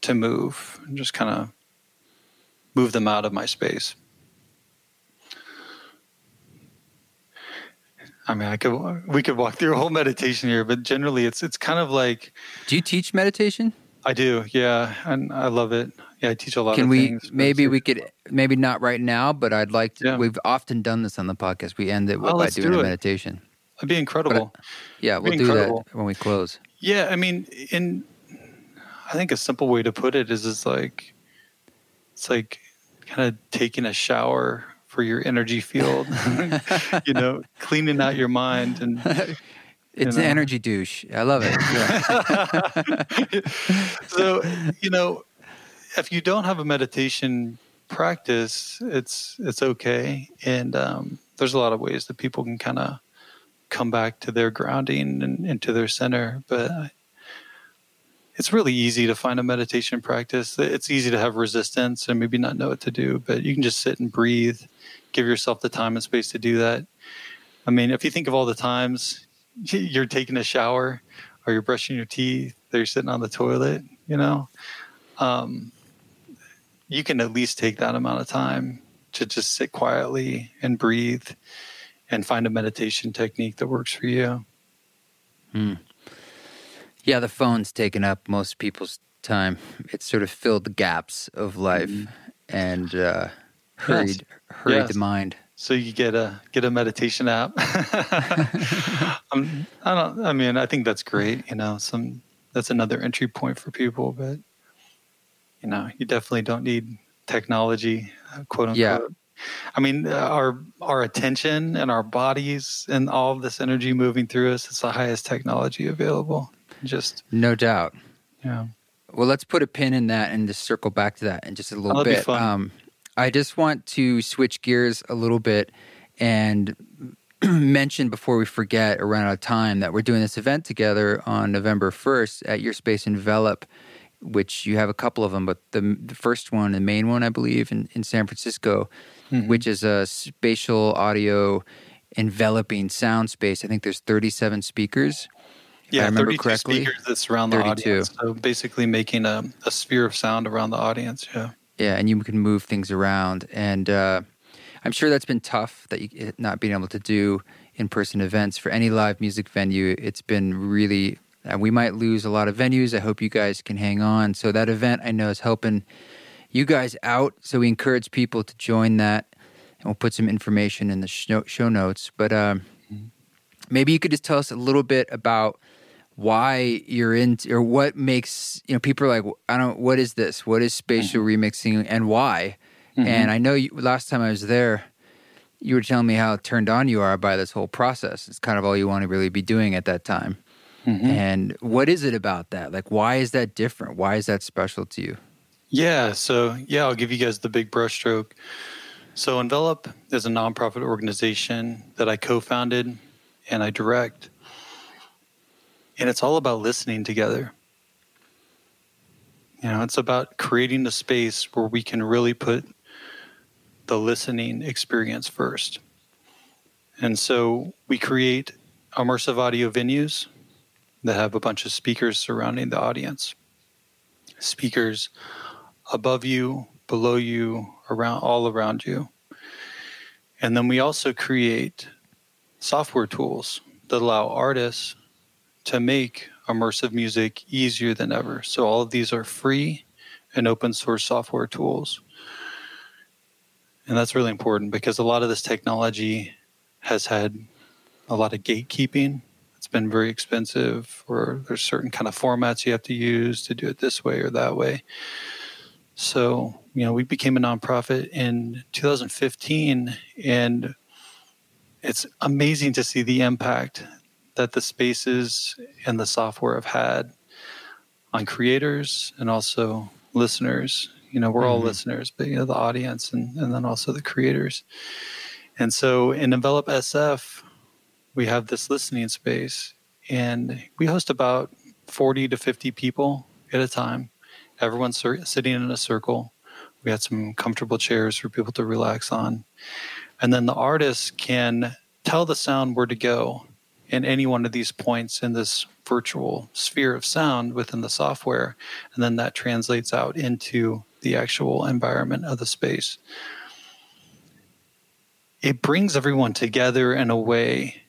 to move and just kind of move them out of my space. I mean, I could we could walk through a whole meditation here, but generally, it's it's kind of like. Do you teach meditation? I do, yeah, and I love it. Yeah, I teach a lot. Can we things, maybe we could maybe not right now, but I'd like to. Yeah. We've often done this on the podcast. We end it oh, by doing do a meditation. It'd be incredible. But, yeah, It'd we'll do incredible. that when we close. Yeah, I mean, in I think a simple way to put it is it's like it's like kind of taking a shower for your energy field. you know, cleaning out your mind and it's know. an energy douche. I love it. Yeah. so, you know, if you don't have a meditation practice, it's it's okay, and um, there's a lot of ways that people can kind of come back to their grounding and into their center. But it's really easy to find a meditation practice. It's easy to have resistance and maybe not know what to do, but you can just sit and breathe, give yourself the time and space to do that. I mean, if you think of all the times you're taking a shower or you're brushing your teeth, or you're sitting on the toilet, you know, um, you can at least take that amount of time to just sit quietly and breathe and find a meditation technique that works for you. Hmm. Yeah, the phone's taken up most people's time. It's sort of filled the gaps of life mm-hmm. and uh, hurried yes. hurried yes. the mind. So you get a get a meditation app. um, I don't. I mean, I think that's great. You know, some that's another entry point for people. But you know, you definitely don't need technology, uh, quote unquote. Yeah. I mean, our our attention and our bodies and all of this energy moving through us, it's the highest technology available. Just no doubt. Yeah. Well, let's put a pin in that and just circle back to that in just a little That'll bit. Um, I just want to switch gears a little bit and mention before we forget or run out of time that we're doing this event together on November 1st at Your Space Envelop, which you have a couple of them, but the, the first one, the main one, I believe, in, in San Francisco, mm-hmm. which is a spatial audio enveloping sound space. I think there's 37 speakers yeah, I remember 32 correctly. speakers that surround the 32. audience. So basically making a, a sphere of sound around the audience. Yeah. Yeah, and you can move things around. And uh, I'm sure that's been tough that you not being able to do in person events for any live music venue. It's been really, uh, we might lose a lot of venues. I hope you guys can hang on. So that event I know is helping you guys out. So we encourage people to join that. And we'll put some information in the show, show notes. But um, mm-hmm. maybe you could just tell us a little bit about why you're into or what makes you know people are like I don't what is this? What is spatial mm-hmm. remixing and why? Mm-hmm. and I know you, last time I was there you were telling me how turned on you are by this whole process. It's kind of all you want to really be doing at that time. Mm-hmm. and what is it about that? Like why is that different? Why is that special to you? Yeah so yeah I'll give you guys the big brushstroke. So Envelop is a nonprofit organization that I co-founded and I direct and it's all about listening together. You know, it's about creating a space where we can really put the listening experience first. And so we create immersive audio venues that have a bunch of speakers surrounding the audience. Speakers above you, below you, around all around you. And then we also create software tools that allow artists to make immersive music easier than ever. So all of these are free and open source software tools. And that's really important because a lot of this technology has had a lot of gatekeeping. It's been very expensive, or there's certain kind of formats you have to use to do it this way or that way. So, you know, we became a nonprofit in 2015, and it's amazing to see the impact that the spaces and the software have had on creators and also listeners. You know, we're mm-hmm. all listeners, but you know, the audience and, and then also the creators. And so in Envelop SF, we have this listening space and we host about 40 to 50 people at a time. Everyone's sitting in a circle. We had some comfortable chairs for people to relax on. And then the artists can tell the sound where to go in any one of these points in this virtual sphere of sound within the software. And then that translates out into the actual environment of the space. It brings everyone together in a way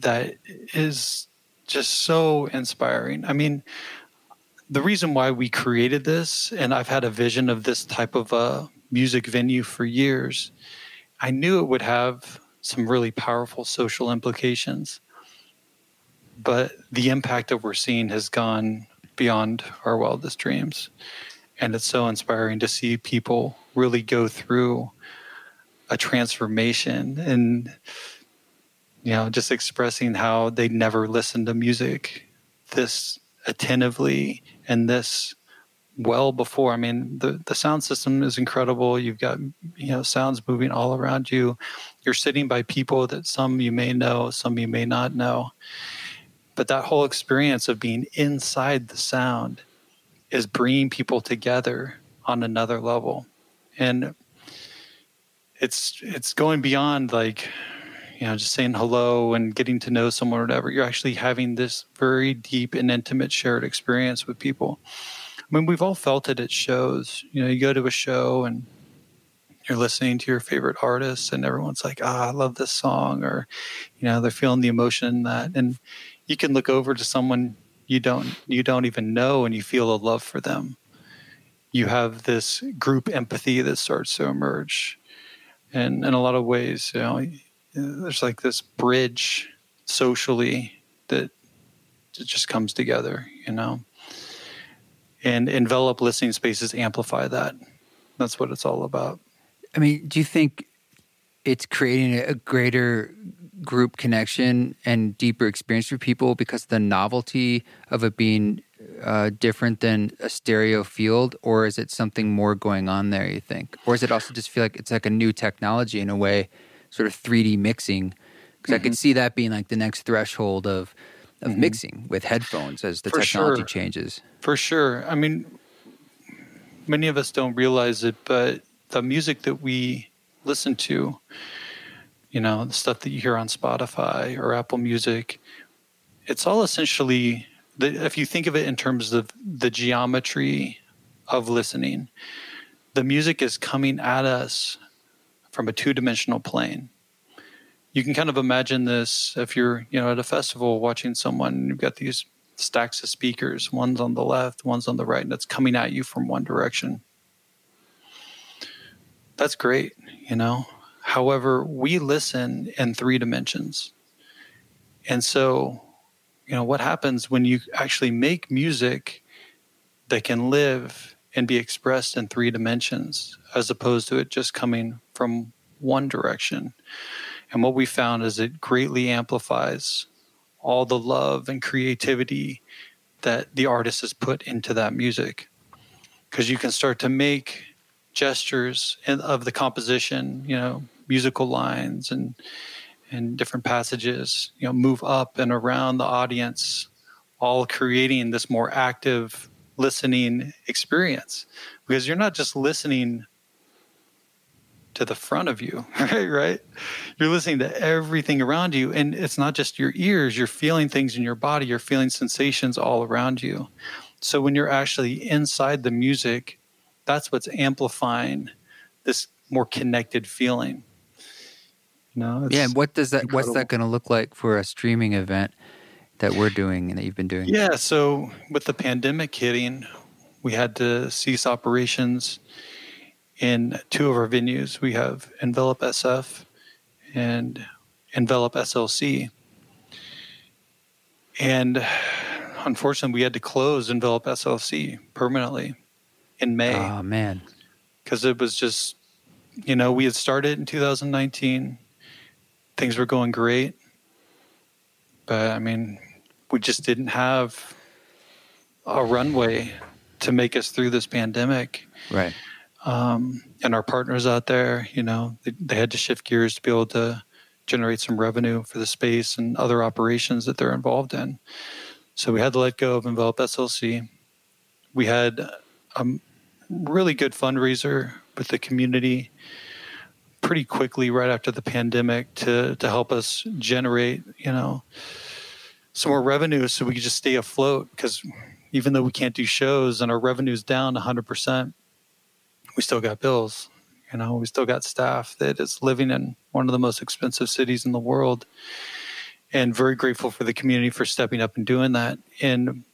that is just so inspiring. I mean, the reason why we created this, and I've had a vision of this type of a music venue for years, I knew it would have some really powerful social implications. But the impact that we're seeing has gone beyond our wildest dreams. And it's so inspiring to see people really go through a transformation and, you know, just expressing how they never listened to music this attentively and this well before. I mean, the, the sound system is incredible. You've got, you know, sounds moving all around you. You're sitting by people that some you may know, some you may not know. But that whole experience of being inside the sound is bringing people together on another level. And it's it's going beyond like you know just saying hello and getting to know someone or whatever you're actually having this very deep and intimate shared experience with people I mean, we've all felt it at shows. You know, you go to a show and you're listening to your favorite artist, and everyone's like, "Ah, I love this song," or you know, they're feeling the emotion in that, and you can look over to someone you don't you don't even know, and you feel a love for them. You have this group empathy that starts to emerge, and in a lot of ways, you know, there's like this bridge socially that just comes together. You know and envelop listening spaces amplify that. That's what it's all about. I mean, do you think it's creating a greater group connection and deeper experience for people because the novelty of it being uh, different than a stereo field, or is it something more going on there? You think, or is it also just feel like it's like a new technology in a way, sort of 3D mixing? Because mm-hmm. I could mm-hmm. see that being like the next threshold of of mm-hmm. mixing with headphones as the For technology sure. changes. For sure. I mean, many of us don't realize it, but the music that we listen to, you know, the stuff that you hear on Spotify or Apple Music, it's all essentially, if you think of it in terms of the geometry of listening, the music is coming at us from a two dimensional plane you can kind of imagine this if you're you know at a festival watching someone you've got these stacks of speakers one's on the left one's on the right and it's coming at you from one direction. That's great you know? However we listen in three dimensions. And so you know what happens when you actually make music that can live and be expressed in three dimensions as opposed to it just coming from one direction and what we found is it greatly amplifies all the love and creativity that the artist has put into that music. Because you can start to make gestures of the composition, you know, musical lines and and different passages, you know, move up and around the audience, all creating this more active listening experience. Because you're not just listening to the front of you, right? Right? You're listening to everything around you, and it's not just your ears. You're feeling things in your body. You're feeling sensations all around you. So when you're actually inside the music, that's what's amplifying this more connected feeling. You know, yeah. And what does that? Incredible. What's that going to look like for a streaming event that we're doing and that you've been doing? Yeah. So with the pandemic hitting, we had to cease operations in two of our venues. We have Envelop SF and Envelop SLC. And unfortunately, we had to close Envelop SLC permanently in May. Oh, man. Because it was just, you know, we had started in 2019, things were going great. But I mean, we just didn't have a runway to make us through this pandemic. Right. Um, and our partners out there, you know, they, they, had to shift gears to be able to generate some revenue for the space and other operations that they're involved in. So we had to let go of Envelop SLC. We had a really good fundraiser with the community pretty quickly right after the pandemic to to help us generate, you know, some more revenue so we could just stay afloat because even though we can't do shows and our revenue's down 100%, we still got bills. You know, we still got staff that is living in one of the most expensive cities in the world. And very grateful for the community for stepping up and doing that. And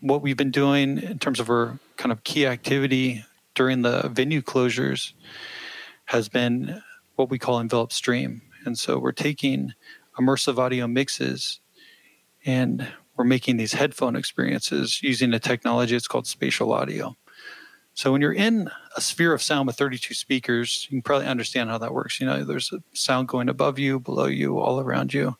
what we've been doing in terms of our kind of key activity during the venue closures has been what we call envelop stream. And so we're taking immersive audio mixes and we're making these headphone experiences using a technology it's called spatial audio. So when you're in a sphere of sound with 32 speakers, you can probably understand how that works. You know, there's a sound going above you, below you, all around you.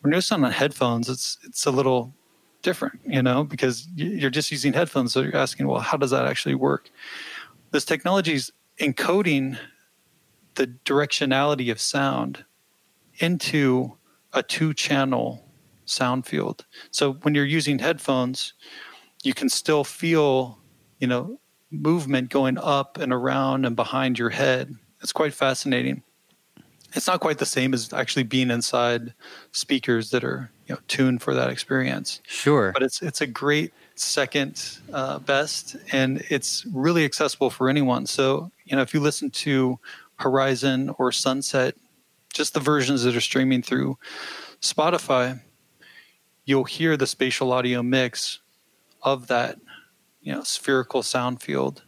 When you're on headphones, it's it's a little different, you know, because you're just using headphones. So you're asking, well, how does that actually work? This technology is encoding the directionality of sound into a two-channel sound field. So when you're using headphones, you can still feel, you know, movement going up and around and behind your head. It's quite fascinating. It's not quite the same as actually being inside speakers that are you know tuned for that experience. Sure, but it's it's a great second uh, best, and it's really accessible for anyone. So you know if you listen to Horizon or Sunset, just the versions that are streaming through Spotify, you'll hear the spatial audio mix of that you know spherical sound field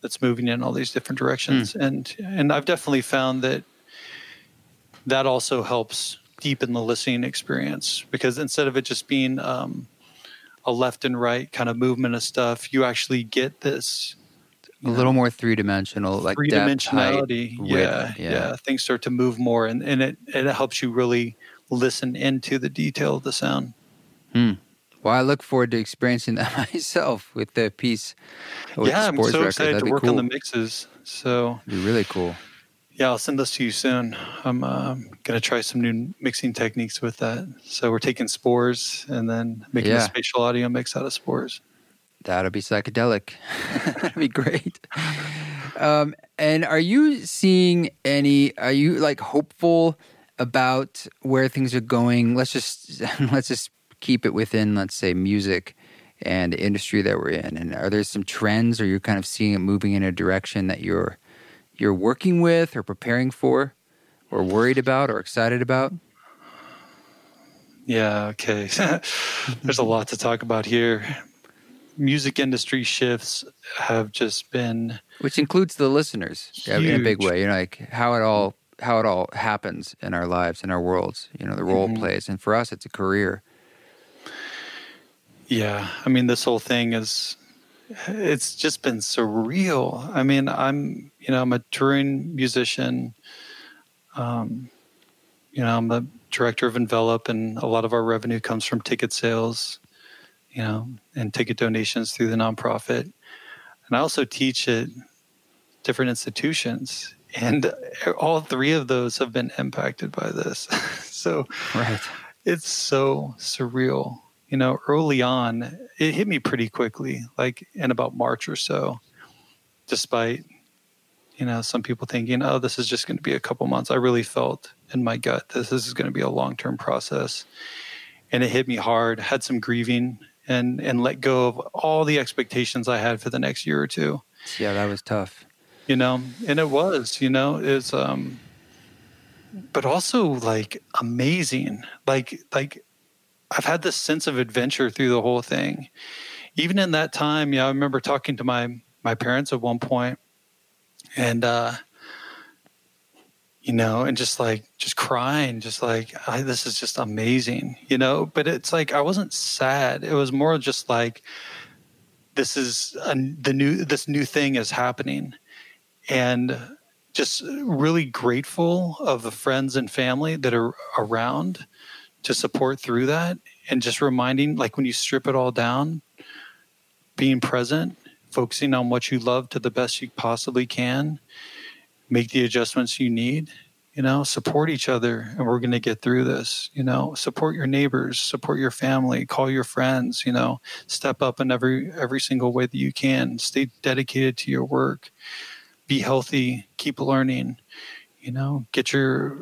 that's moving in all these different directions. Mm. and and I've definitely found that that also helps deepen the listening experience because instead of it just being um, a left and right kind of movement of stuff you actually get this a little more three dimensional like three dimensionality yeah, yeah, yeah. Things start to move more and, and it it helps you really listen into the detail of the sound. Hmm. Well, I look forward to experiencing that myself with the piece. With yeah, the I'm so excited That'd to work cool. on the mixes. So It'd be really cool. Yeah, I'll send those to you soon. I'm uh, to try some new mixing techniques with that. So we're taking spores and then making yeah. a spatial audio mix out of spores. That'll be psychedelic. That'd be great. Um, and are you seeing any? Are you like hopeful about where things are going? Let's just let's just keep it within, let's say, music and the industry that we're in? And are there some trends, or you're kind of seeing it moving in a direction that you're you're working with, or preparing for, or worried about, or excited about? Yeah. Okay. There's a lot to talk about here. Music industry shifts have just been, which includes the listeners huge. in a big way. You know, like how it all how it all happens in our lives, in our worlds. You know, the role mm-hmm. plays, and for us, it's a career. Yeah, I mean, this whole thing is it's just been surreal. I mean, I'm you know I'm a touring musician. Um, you know, I'm the director of Envelop, and a lot of our revenue comes from ticket sales. You know, and ticket donations through the nonprofit. And I also teach at different institutions, and all three of those have been impacted by this. so, right. it's so surreal you know, early on, it hit me pretty quickly, like in about March or so, despite, You know, some people thinking, oh, this is just going to be a couple months. I really felt in my gut this, this is going to be a long term process. And it hit me hard, had some grieving and, and let go of all the expectations I had for the next year or two. Yeah, that was tough. You know, and it was, you know, it's, um, but also like amazing. Like, like I've had this sense of adventure through the whole thing. Even in that time, yeah, I remember talking to my, my parents at one point and uh, you know, and just like just crying, just like this is just amazing, you know. But it's like I wasn't sad. It was more just like this is a, the new this new thing is happening, and just really grateful of the friends and family that are around to support through that, and just reminding like when you strip it all down, being present focusing on what you love to the best you possibly can, make the adjustments you need, you know, support each other and we're going to get through this, you know, support your neighbors, support your family, call your friends, you know, step up in every every single way that you can, stay dedicated to your work, be healthy, keep learning, you know, get your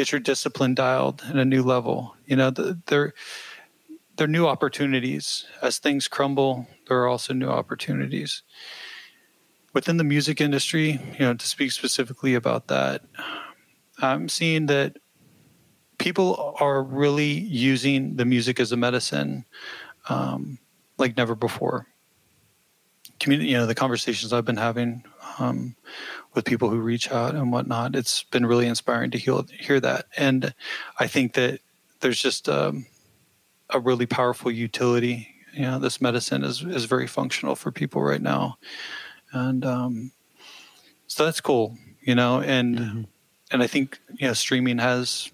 get your discipline dialed at a new level. You know, the, there there are new opportunities as things crumble there are also new opportunities within the music industry. You know, to speak specifically about that, I'm seeing that people are really using the music as a medicine um, like never before. Community, you know, the conversations I've been having um, with people who reach out and whatnot, it's been really inspiring to hear, hear that. And I think that there's just um, a really powerful utility you know this medicine is is very functional for people right now and um, so that's cool you know and mm-hmm. and i think you know streaming has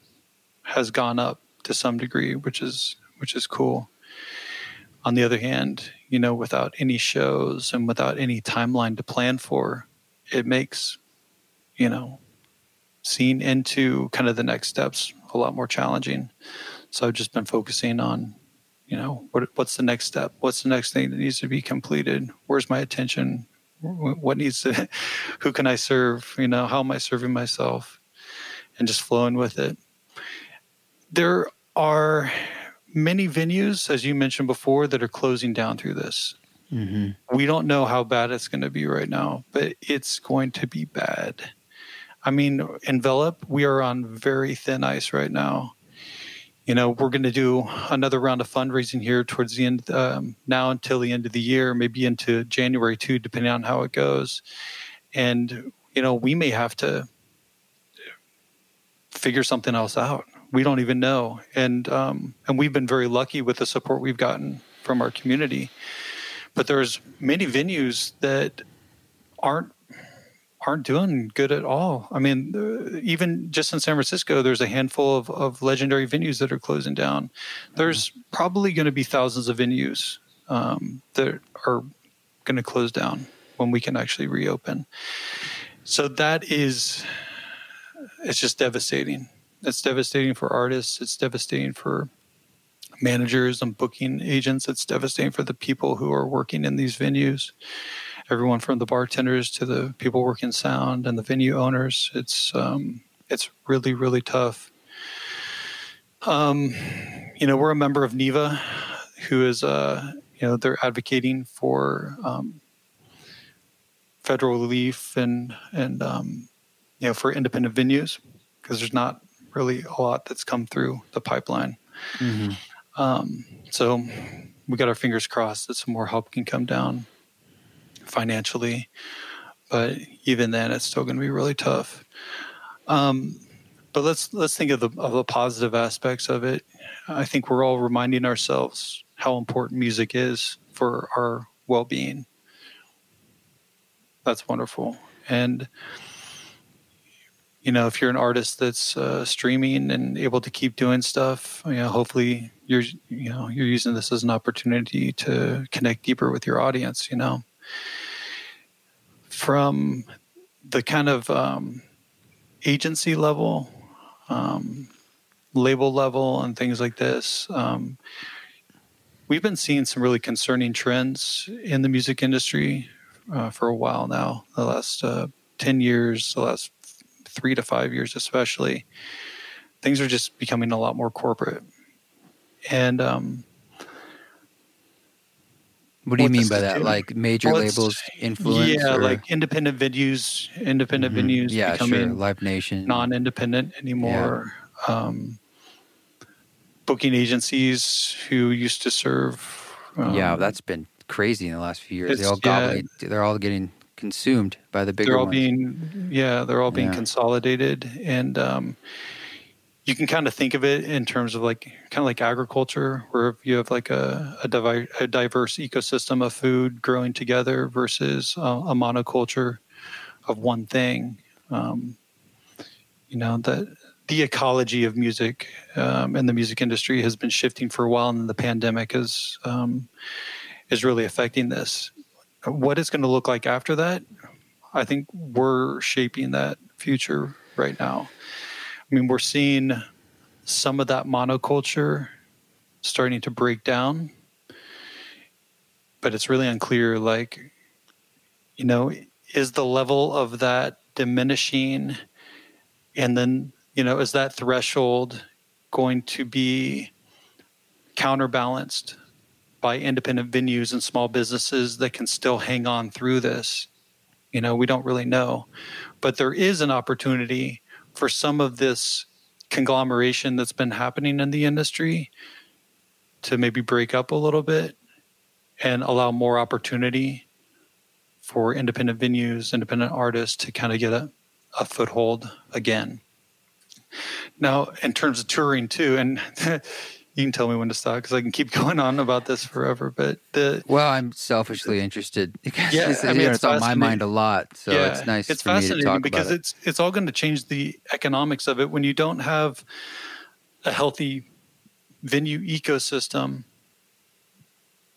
has gone up to some degree which is which is cool on the other hand you know without any shows and without any timeline to plan for it makes you know seeing into kind of the next steps a lot more challenging. So i've just been focusing on you know what, what's the next step? What's the next thing that needs to be completed? Where's my attention? What needs to who can i serve? You know how am i serving myself? And just flowing with it. There are many venues as you mentioned before that are closing down through this mm-hmm. we don't know how bad it's going to be right now but it's going to be bad i mean envelop we are on very thin ice right now you know, we're going to do another round of fundraising here towards the end, um, now until the end of the year, maybe into January too, depending on how it goes. And, you know, we may have to figure something else out. We don't even know. And, um, and we've been very lucky with the support we've gotten from our community. But there's many venues that aren't aren't doing good at all. I mean, even just in San Francisco, there's a handful of, of legendary venues that are closing down. There's mm-hmm. probably going to be thousands of venues um, that are going to close down when we can actually reopen. So that is, it's just devastating. It's devastating for artists. It's devastating for managers and booking agents. It's devastating for the people who are working in these venues everyone from the bartenders to the people working sound and the venue owners. It's um, it's really really tough. Um, you know, we're a member of NIVA, who is uh, you know they're advocating for um, federal relief and and um, you know for independent venues because there's not really a lot that's come through the pipeline. Mm-hmm. Um, so we got our fingers crossed that some more help can come down financially, but even then, it's still going to be really tough. Um, but let's let's think of the of the positive aspects of it. I think we're all reminding ourselves how important music is for our well being. That's wonderful, and you know, if you're an artist that's uh, streaming and able to keep doing stuff, you know, hopefully you're you know you're using this as an opportunity to connect deeper with your audience. You know, from the kind of um, agency level, um, label level, and things like this, um, we've been seeing some really concerning trends in the music industry uh, for a while now. The last uh, 10 years, the last three to five years, especially, things are just becoming a lot more corporate. And, um, what do you mean by that? Like major well, labels influence? Yeah, or? like independent venues, independent mm-hmm. venues yeah, becoming sure. Live Nation, non-independent anymore. Yeah. Um, booking agencies who used to serve. Um, yeah, that's been crazy in the last few years. They all yeah, they're all getting consumed by the bigger. They're all ones. being yeah, they're all being yeah. consolidated, and um, you can kind of think of it in terms of like kind of like agriculture, where you have like a a, divi- a diverse ecosystem of food growing together versus uh, a monoculture of one thing. Um, you know that the ecology of music um, and the music industry has been shifting for a while, and the pandemic is um, is really affecting this. What it's going to look like after that, I think we're shaping that future right now. I mean, we're seeing some of that monoculture starting to break down, but it's really unclear. Like, you know, is the level of that diminishing, and then you know, is that threshold going to be counterbalanced by independent venues and small businesses that can still hang on through this? You know, we don't really know. But there is an opportunity for some of this conglomeration that's been happening in the industry to maybe break up a little bit and allow more opportunity for independent venues, independent artists to kind of get a, a foothold again. Now, in terms of touring too, and you can tell me when to stop because I can keep going on about this forever. But the well, I'm selfishly interested because yeah, it's, I mean, it's, it's on my mind a lot. So yeah, it's nice. To hear that. It's fascinating because it's it's all going to change the economics of it when you don't have a healthy venue ecosystem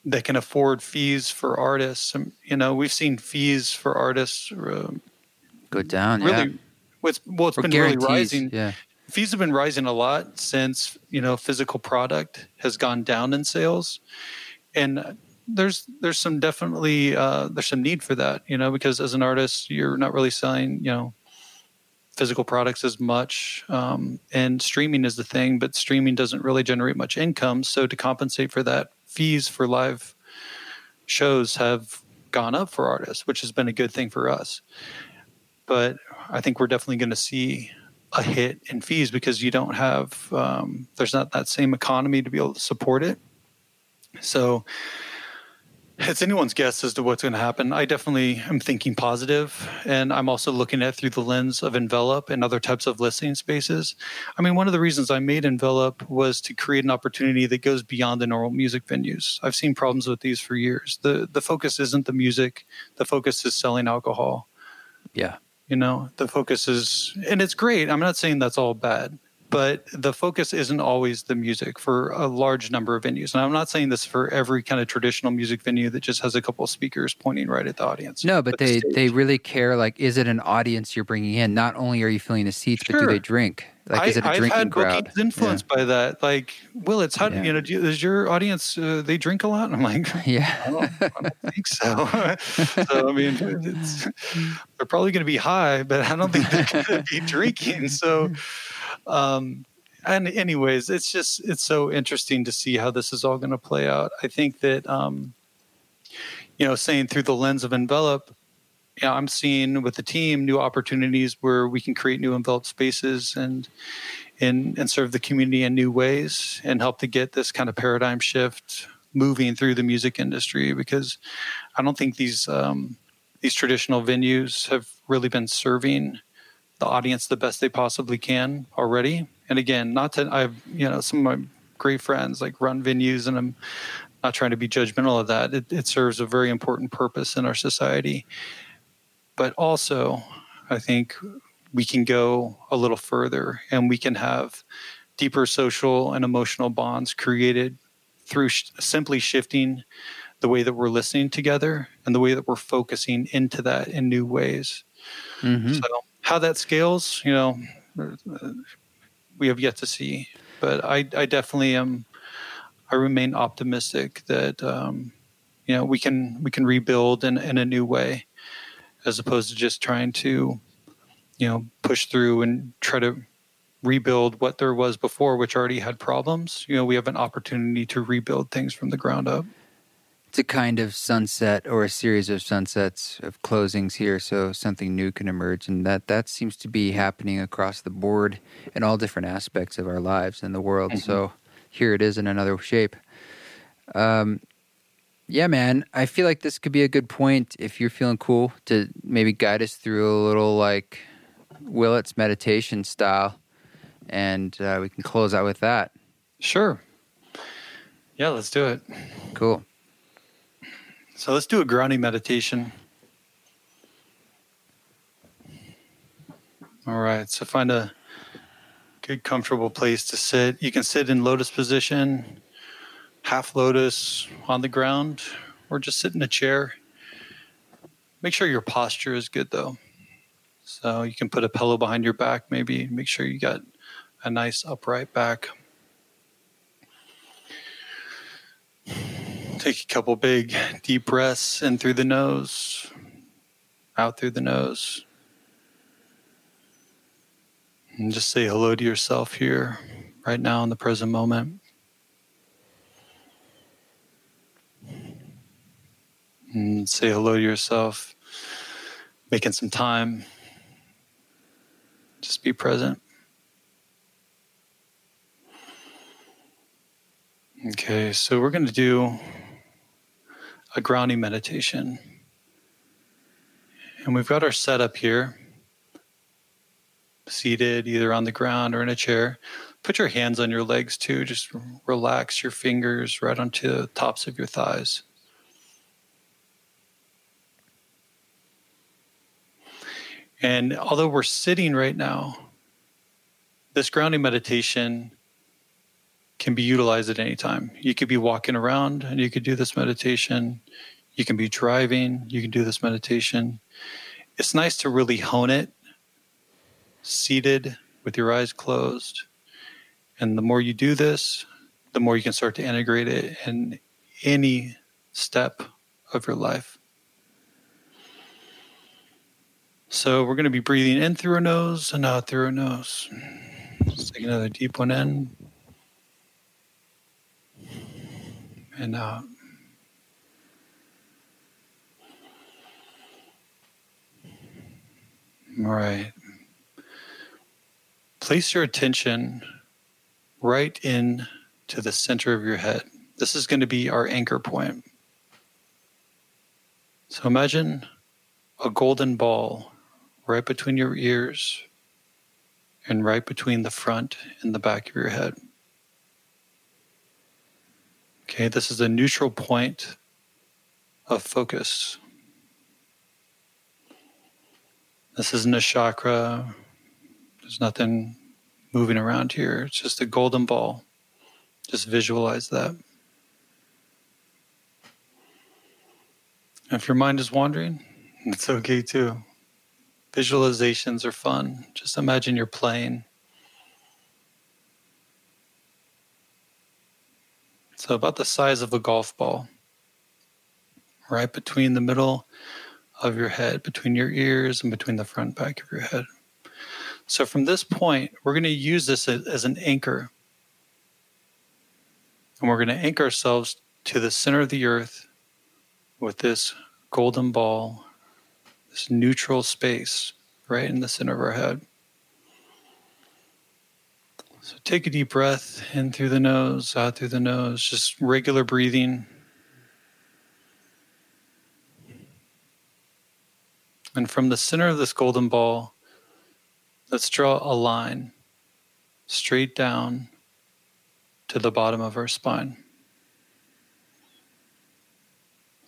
that can afford fees for artists. You know, we've seen fees for artists uh, go down. Really, yeah. what's well, it's been really rising. Yeah fees have been rising a lot since you know physical product has gone down in sales, and there's there's some definitely uh, there's some need for that you know because as an artist you're not really selling you know physical products as much um, and streaming is the thing but streaming doesn't really generate much income. So to compensate for that fees for live shows have gone up for artists which has been a good thing for us. But i think we're definitely going to see a hit in fees because you don't have um, there's not that same economy to be able to support it. So it's anyone's guess as to what's going to happen. I definitely am thinking positive, and I'm also looking at through the lens of Envelop and other types of listening spaces. I mean, one of the reasons I made Envelop was to create an opportunity that goes beyond the normal music venues. I've seen problems with these for years. the The focus isn't the music; the focus is selling alcohol. Yeah, you know, the focus is, and it's great. I'm not saying that's all bad, but the focus isn't always the music for a large number of venues. And I'm not saying this for every kind of traditional music venue that just has a couple of speakers pointing right at the audience. No, but they, the they really care. Like, is it an audience you're bringing in? Not only are you filling the seats, sure. but do they drink? Like, is it a I've drinking had crowd? influenced yeah. by that. Like, Will, it's how yeah. you know? Do, is your audience uh, they drink a lot? And I'm like, yeah, I don't, I don't think so. so I mean, they're probably going to be high, but I don't think they're going to be drinking. So, um, and anyways, it's just it's so interesting to see how this is all going to play out. I think that um, you know, saying through the lens of envelop you know, I'm seeing with the team new opportunities where we can create new enveloped spaces and and and serve the community in new ways and help to get this kind of paradigm shift moving through the music industry because I don't think these um, these traditional venues have really been serving the audience the best they possibly can already. And again, not to I've you know some of my great friends like run venues and I'm not trying to be judgmental of that. It, it serves a very important purpose in our society but also I think we can go a little further and we can have deeper social and emotional bonds created through sh- simply shifting the way that we're listening together and the way that we're focusing into that in new ways. Mm-hmm. So, how that scales, you know, we have yet to see. But I, I definitely am. I remain optimistic that um, you know we can we can rebuild in, in a new way as opposed to just trying to, you know, push through and try to rebuild what there was before, which already had problems. You know, we have an opportunity to rebuild things from the ground up. It's a kind of sunset or a series of sunsets of closings here, so something new can emerge, and that that seems to be happening across the board in all different aspects of our lives and the world. Mm-hmm. So here it is in another shape. Um, yeah, man, I feel like this could be a good point if you're feeling cool to maybe guide us through a little like Willits meditation style, and uh, we can close out with that. Sure. Yeah, let's do it. Cool. So let's do a grounding meditation. All right, so find a good, comfortable place to sit. You can sit in lotus position, half lotus on the ground, or just sit in a chair. Make sure your posture is good though. So you can put a pillow behind your back, maybe. Make sure you got a nice upright back. Take a couple big deep breaths in through the nose, out through the nose. And just say hello to yourself here, right now in the present moment. And say hello to yourself, making some time. Just be present. Okay, so we're going to do a grounding meditation. And we've got our setup here, seated either on the ground or in a chair. Put your hands on your legs too. Just relax your fingers right onto the tops of your thighs. And although we're sitting right now, this grounding meditation can be utilized at any time. You could be walking around and you could do this meditation. You can be driving, you can do this meditation. It's nice to really hone it seated with your eyes closed. And the more you do this, the more you can start to integrate it in any step of your life. So we're going to be breathing in through our nose and out through our nose. Let's take another deep one in. and out. All right. Place your attention right in to the center of your head. This is going to be our anchor point. So imagine a golden ball right between your ears and right between the front and the back of your head. Okay, this is a neutral point of focus. This isn't a chakra. There's nothing moving around here. It's just a golden ball. Just visualize that. If your mind is wandering, it's okay too. Visualizations are fun. Just imagine you're playing So, about the size of a golf ball, right between the middle of your head, between your ears, and between the front back of your head. So, from this point, we're going to use this as an anchor. And we're going to anchor ourselves to the center of the earth with this golden ball, this neutral space right in the center of our head. So take a deep breath in through the nose, out through the nose, just regular breathing. And from the center of this golden ball, let's draw a line straight down to the bottom of our spine.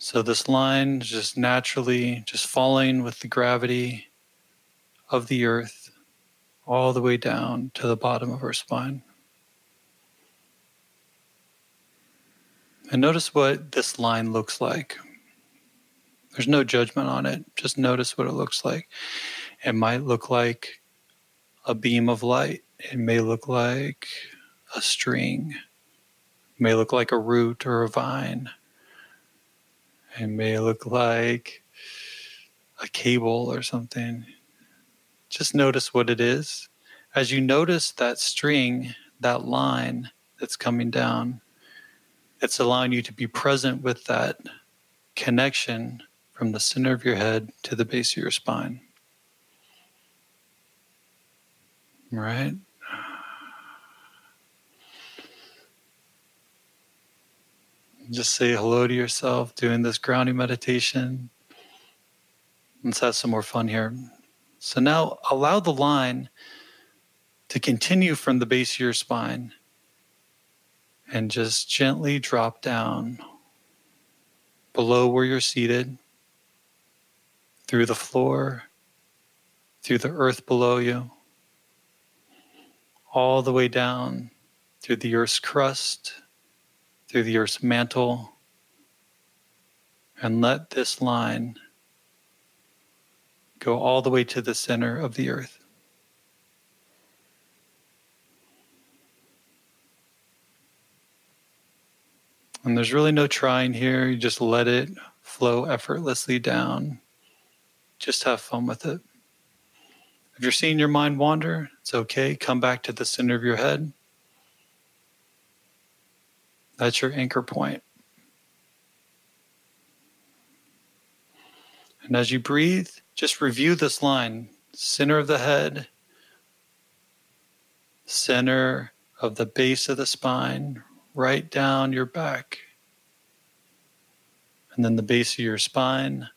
So this line is just naturally just falling with the gravity of the earth all the way down to the bottom of our spine. And notice what this line looks like. There's no judgment on it. Just notice what it looks like. It might look like a beam of light. It may look like a string. It may look like a root or a vine. It may look like a cable or something. Just notice what it is. As you notice that string, that line that's coming down, it's allowing you to be present with that connection from the center of your head to the base of your spine. Right? Just say hello to yourself doing this grounding meditation. Let's have some more fun here. So now allow the line to continue from the base of your spine and just gently drop down below where you're seated, through the floor, through the earth below you, all the way down through the earth's crust through the Earth's mantle and let this line go all the way to the center of the Earth. And there's really no trying here. You just let it flow effortlessly down. Just have fun with it. If you're seeing your mind wander, it's okay. Come back to the center of your head. That's your anchor point. And as you breathe, just review this line center of the head, center of the base of the spine, right down your back, and then the base of your spine,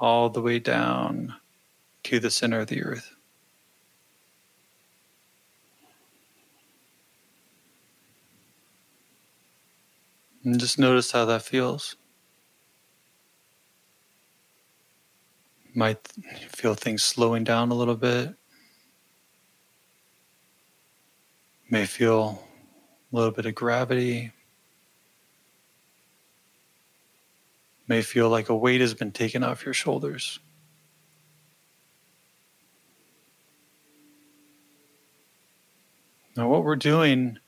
all the way down to the center of the earth. And just notice how that feels. Might feel things slowing down a little bit. May feel a little bit of gravity. May feel like a weight has been taken off your shoulders. Now, what we're doing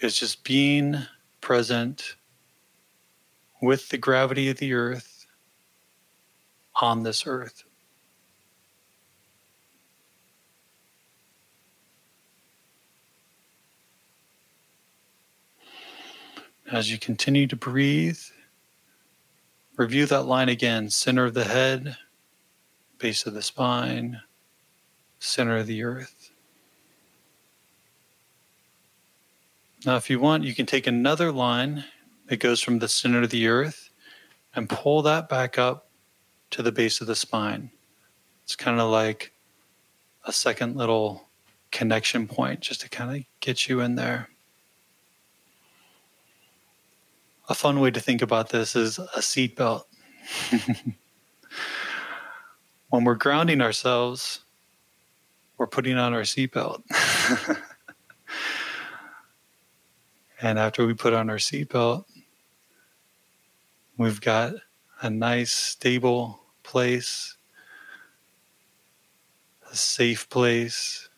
is just being present with the gravity of the earth on this earth. As you continue to breathe, review that line again center of the head, base of the spine, center of the earth. Now, if you want, you can take another line it goes from the center of the earth and pull that back up to the base of the spine. It's kind of like a second little connection point just to kind of get you in there. A fun way to think about this is a seatbelt. when we're grounding ourselves, we're putting on our seatbelt. and after we put on our seatbelt, We've got a nice, stable place, a safe place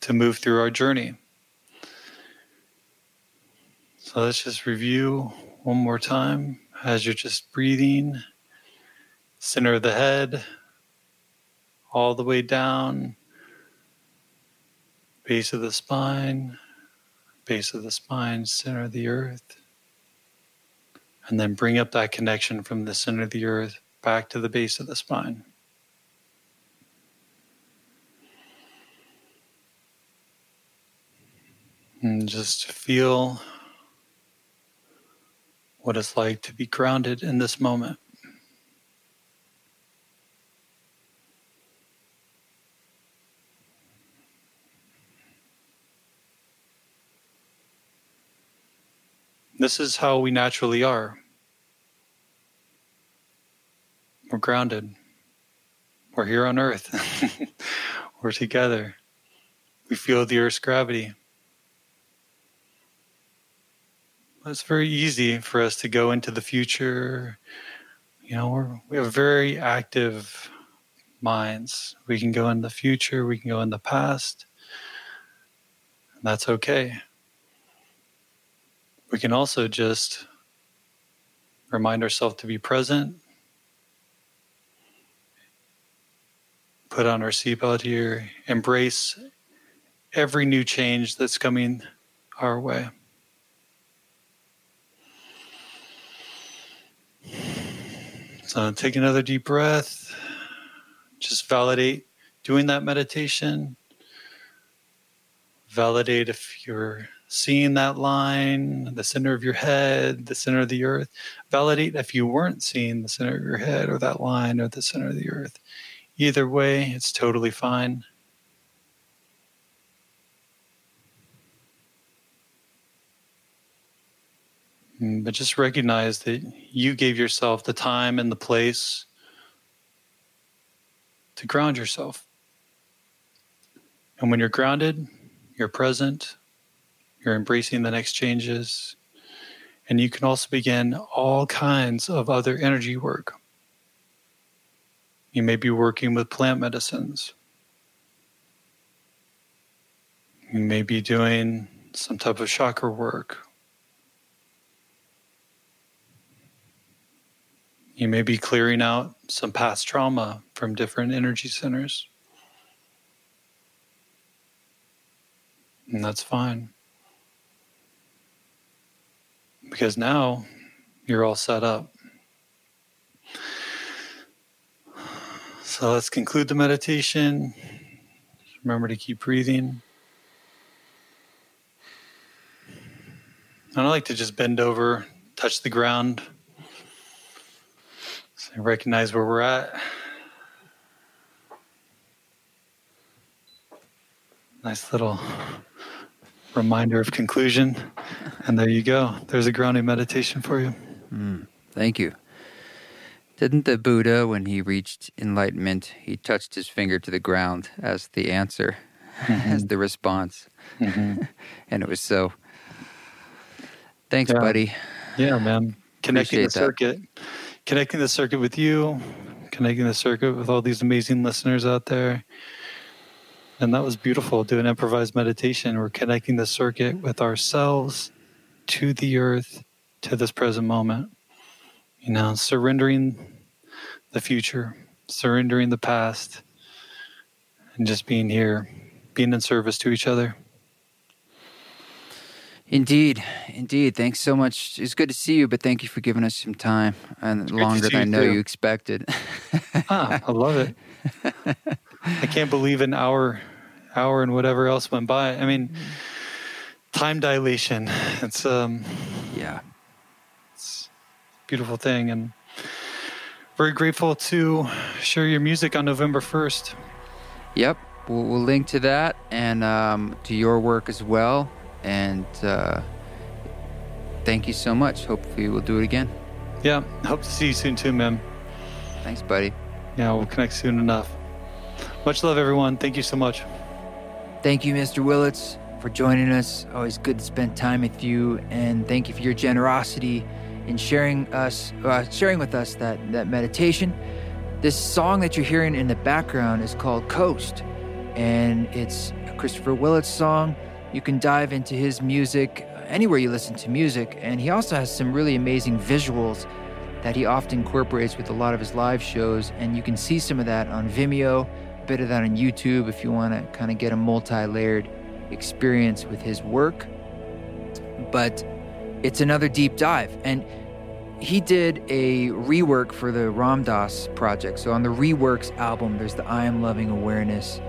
to move through our journey. So let's just review one more time as you're just breathing, center of the head, all the way down, base of the spine, base of the spine, center of the earth. And then bring up that connection from the center of the earth back to the base of the spine. And just feel what it's like to be grounded in this moment. This is how we naturally are. We're grounded. We're here on earth. We're together. We feel the earth's gravity. It's very easy for us to go into the future. You know, we're, we have very active minds. We can go in the future, we can go in the past. That's okay. We can also just remind ourselves to be present put on our seatbelt here, embrace every new change that's coming our way. So take another deep breath. Just validate doing that meditation. Validate if you're seeing that line, the center of your head, the center of the earth. Validate if you weren't seeing the center of your head or that line or the center of the earth. Either way, it's totally fine. Mm, but just recognize that you gave yourself the time and the place to ground yourself. And when you're grounded, you're present, you're embracing the next changes, and you can also begin all kinds of other energy work. You may be working with plant medicines. You may be doing some type of chakra work You may be clearing out some past trauma from different energy centers. And that's fine. Because now you're all set up. So let's conclude the meditation. Remember to keep breathing. And I like to just bend over, touch the ground recognize where we're at. Nice little reminder of conclusion. And there you go. There's a grounding meditation for you. Mm, thank you. Didn't the Buddha, when he reached enlightenment, he touched his finger to the ground as the answer, mm-hmm. as the response? Mm-hmm. and it was so. Thanks, yeah. buddy. Yeah, man. Connecting Appreciate the circuit. That connecting the circuit with you, connecting the circuit with all these amazing listeners out there. And that was beautiful. Doing improvised meditation. We're connecting the circuit with ourselves to the earth, to this present moment. You know, surrendering the future, surrendering the past, and just being here, being in service to each other. Indeed, indeed. Thanks so much. It's good to see you, but thank you for giving us some time and longer than I know too. you expected. ah, I love it. I can't believe an hour, hour, and whatever else went by. I mean, time dilation. It's um, yeah, it's a beautiful thing, and very grateful to share your music on November first. Yep, we'll, we'll, link to that and um, to your work as well. And uh, thank you so much. Hopefully, we'll do it again. Yeah, hope to see you soon too, man. Thanks, buddy. Yeah, we'll connect soon enough. Much love, everyone. Thank you so much. Thank you, Mr. Willits, for joining us. Always good to spend time with you, and thank you for your generosity in sharing us, uh, sharing with us that that meditation. This song that you're hearing in the background is called Coast, and it's a Christopher Willits song. You can dive into his music anywhere you listen to music, and he also has some really amazing visuals that he often incorporates with a lot of his live shows, and you can see some of that on Vimeo, a bit of that on YouTube if you want to kind of get a multi layered experience with his work. But it's another deep dive, and he did a rework for the Ram Dass project. So on the Reworks album, there's the I Am Loving Awareness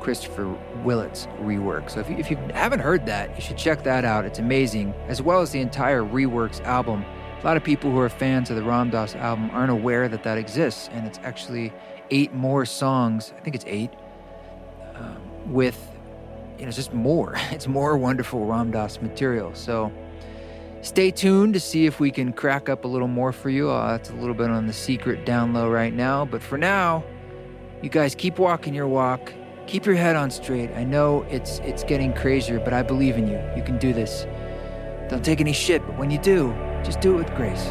Christopher Willits rework. So if you, if you haven't heard that, you should check that out. It's amazing, as well as the entire Reworks album. A lot of people who are fans of the Ram Dass album aren't aware that that exists, and it's actually eight more songs. I think it's eight um, with you know just more. It's more wonderful Ram Dass material. So stay tuned to see if we can crack up a little more for you. Uh, that's a little bit on the secret down low right now, but for now, you guys keep walking your walk Keep your head on straight. I know it's it's getting crazier, but I believe in you. You can do this. Don't take any shit, but when you do, just do it with grace.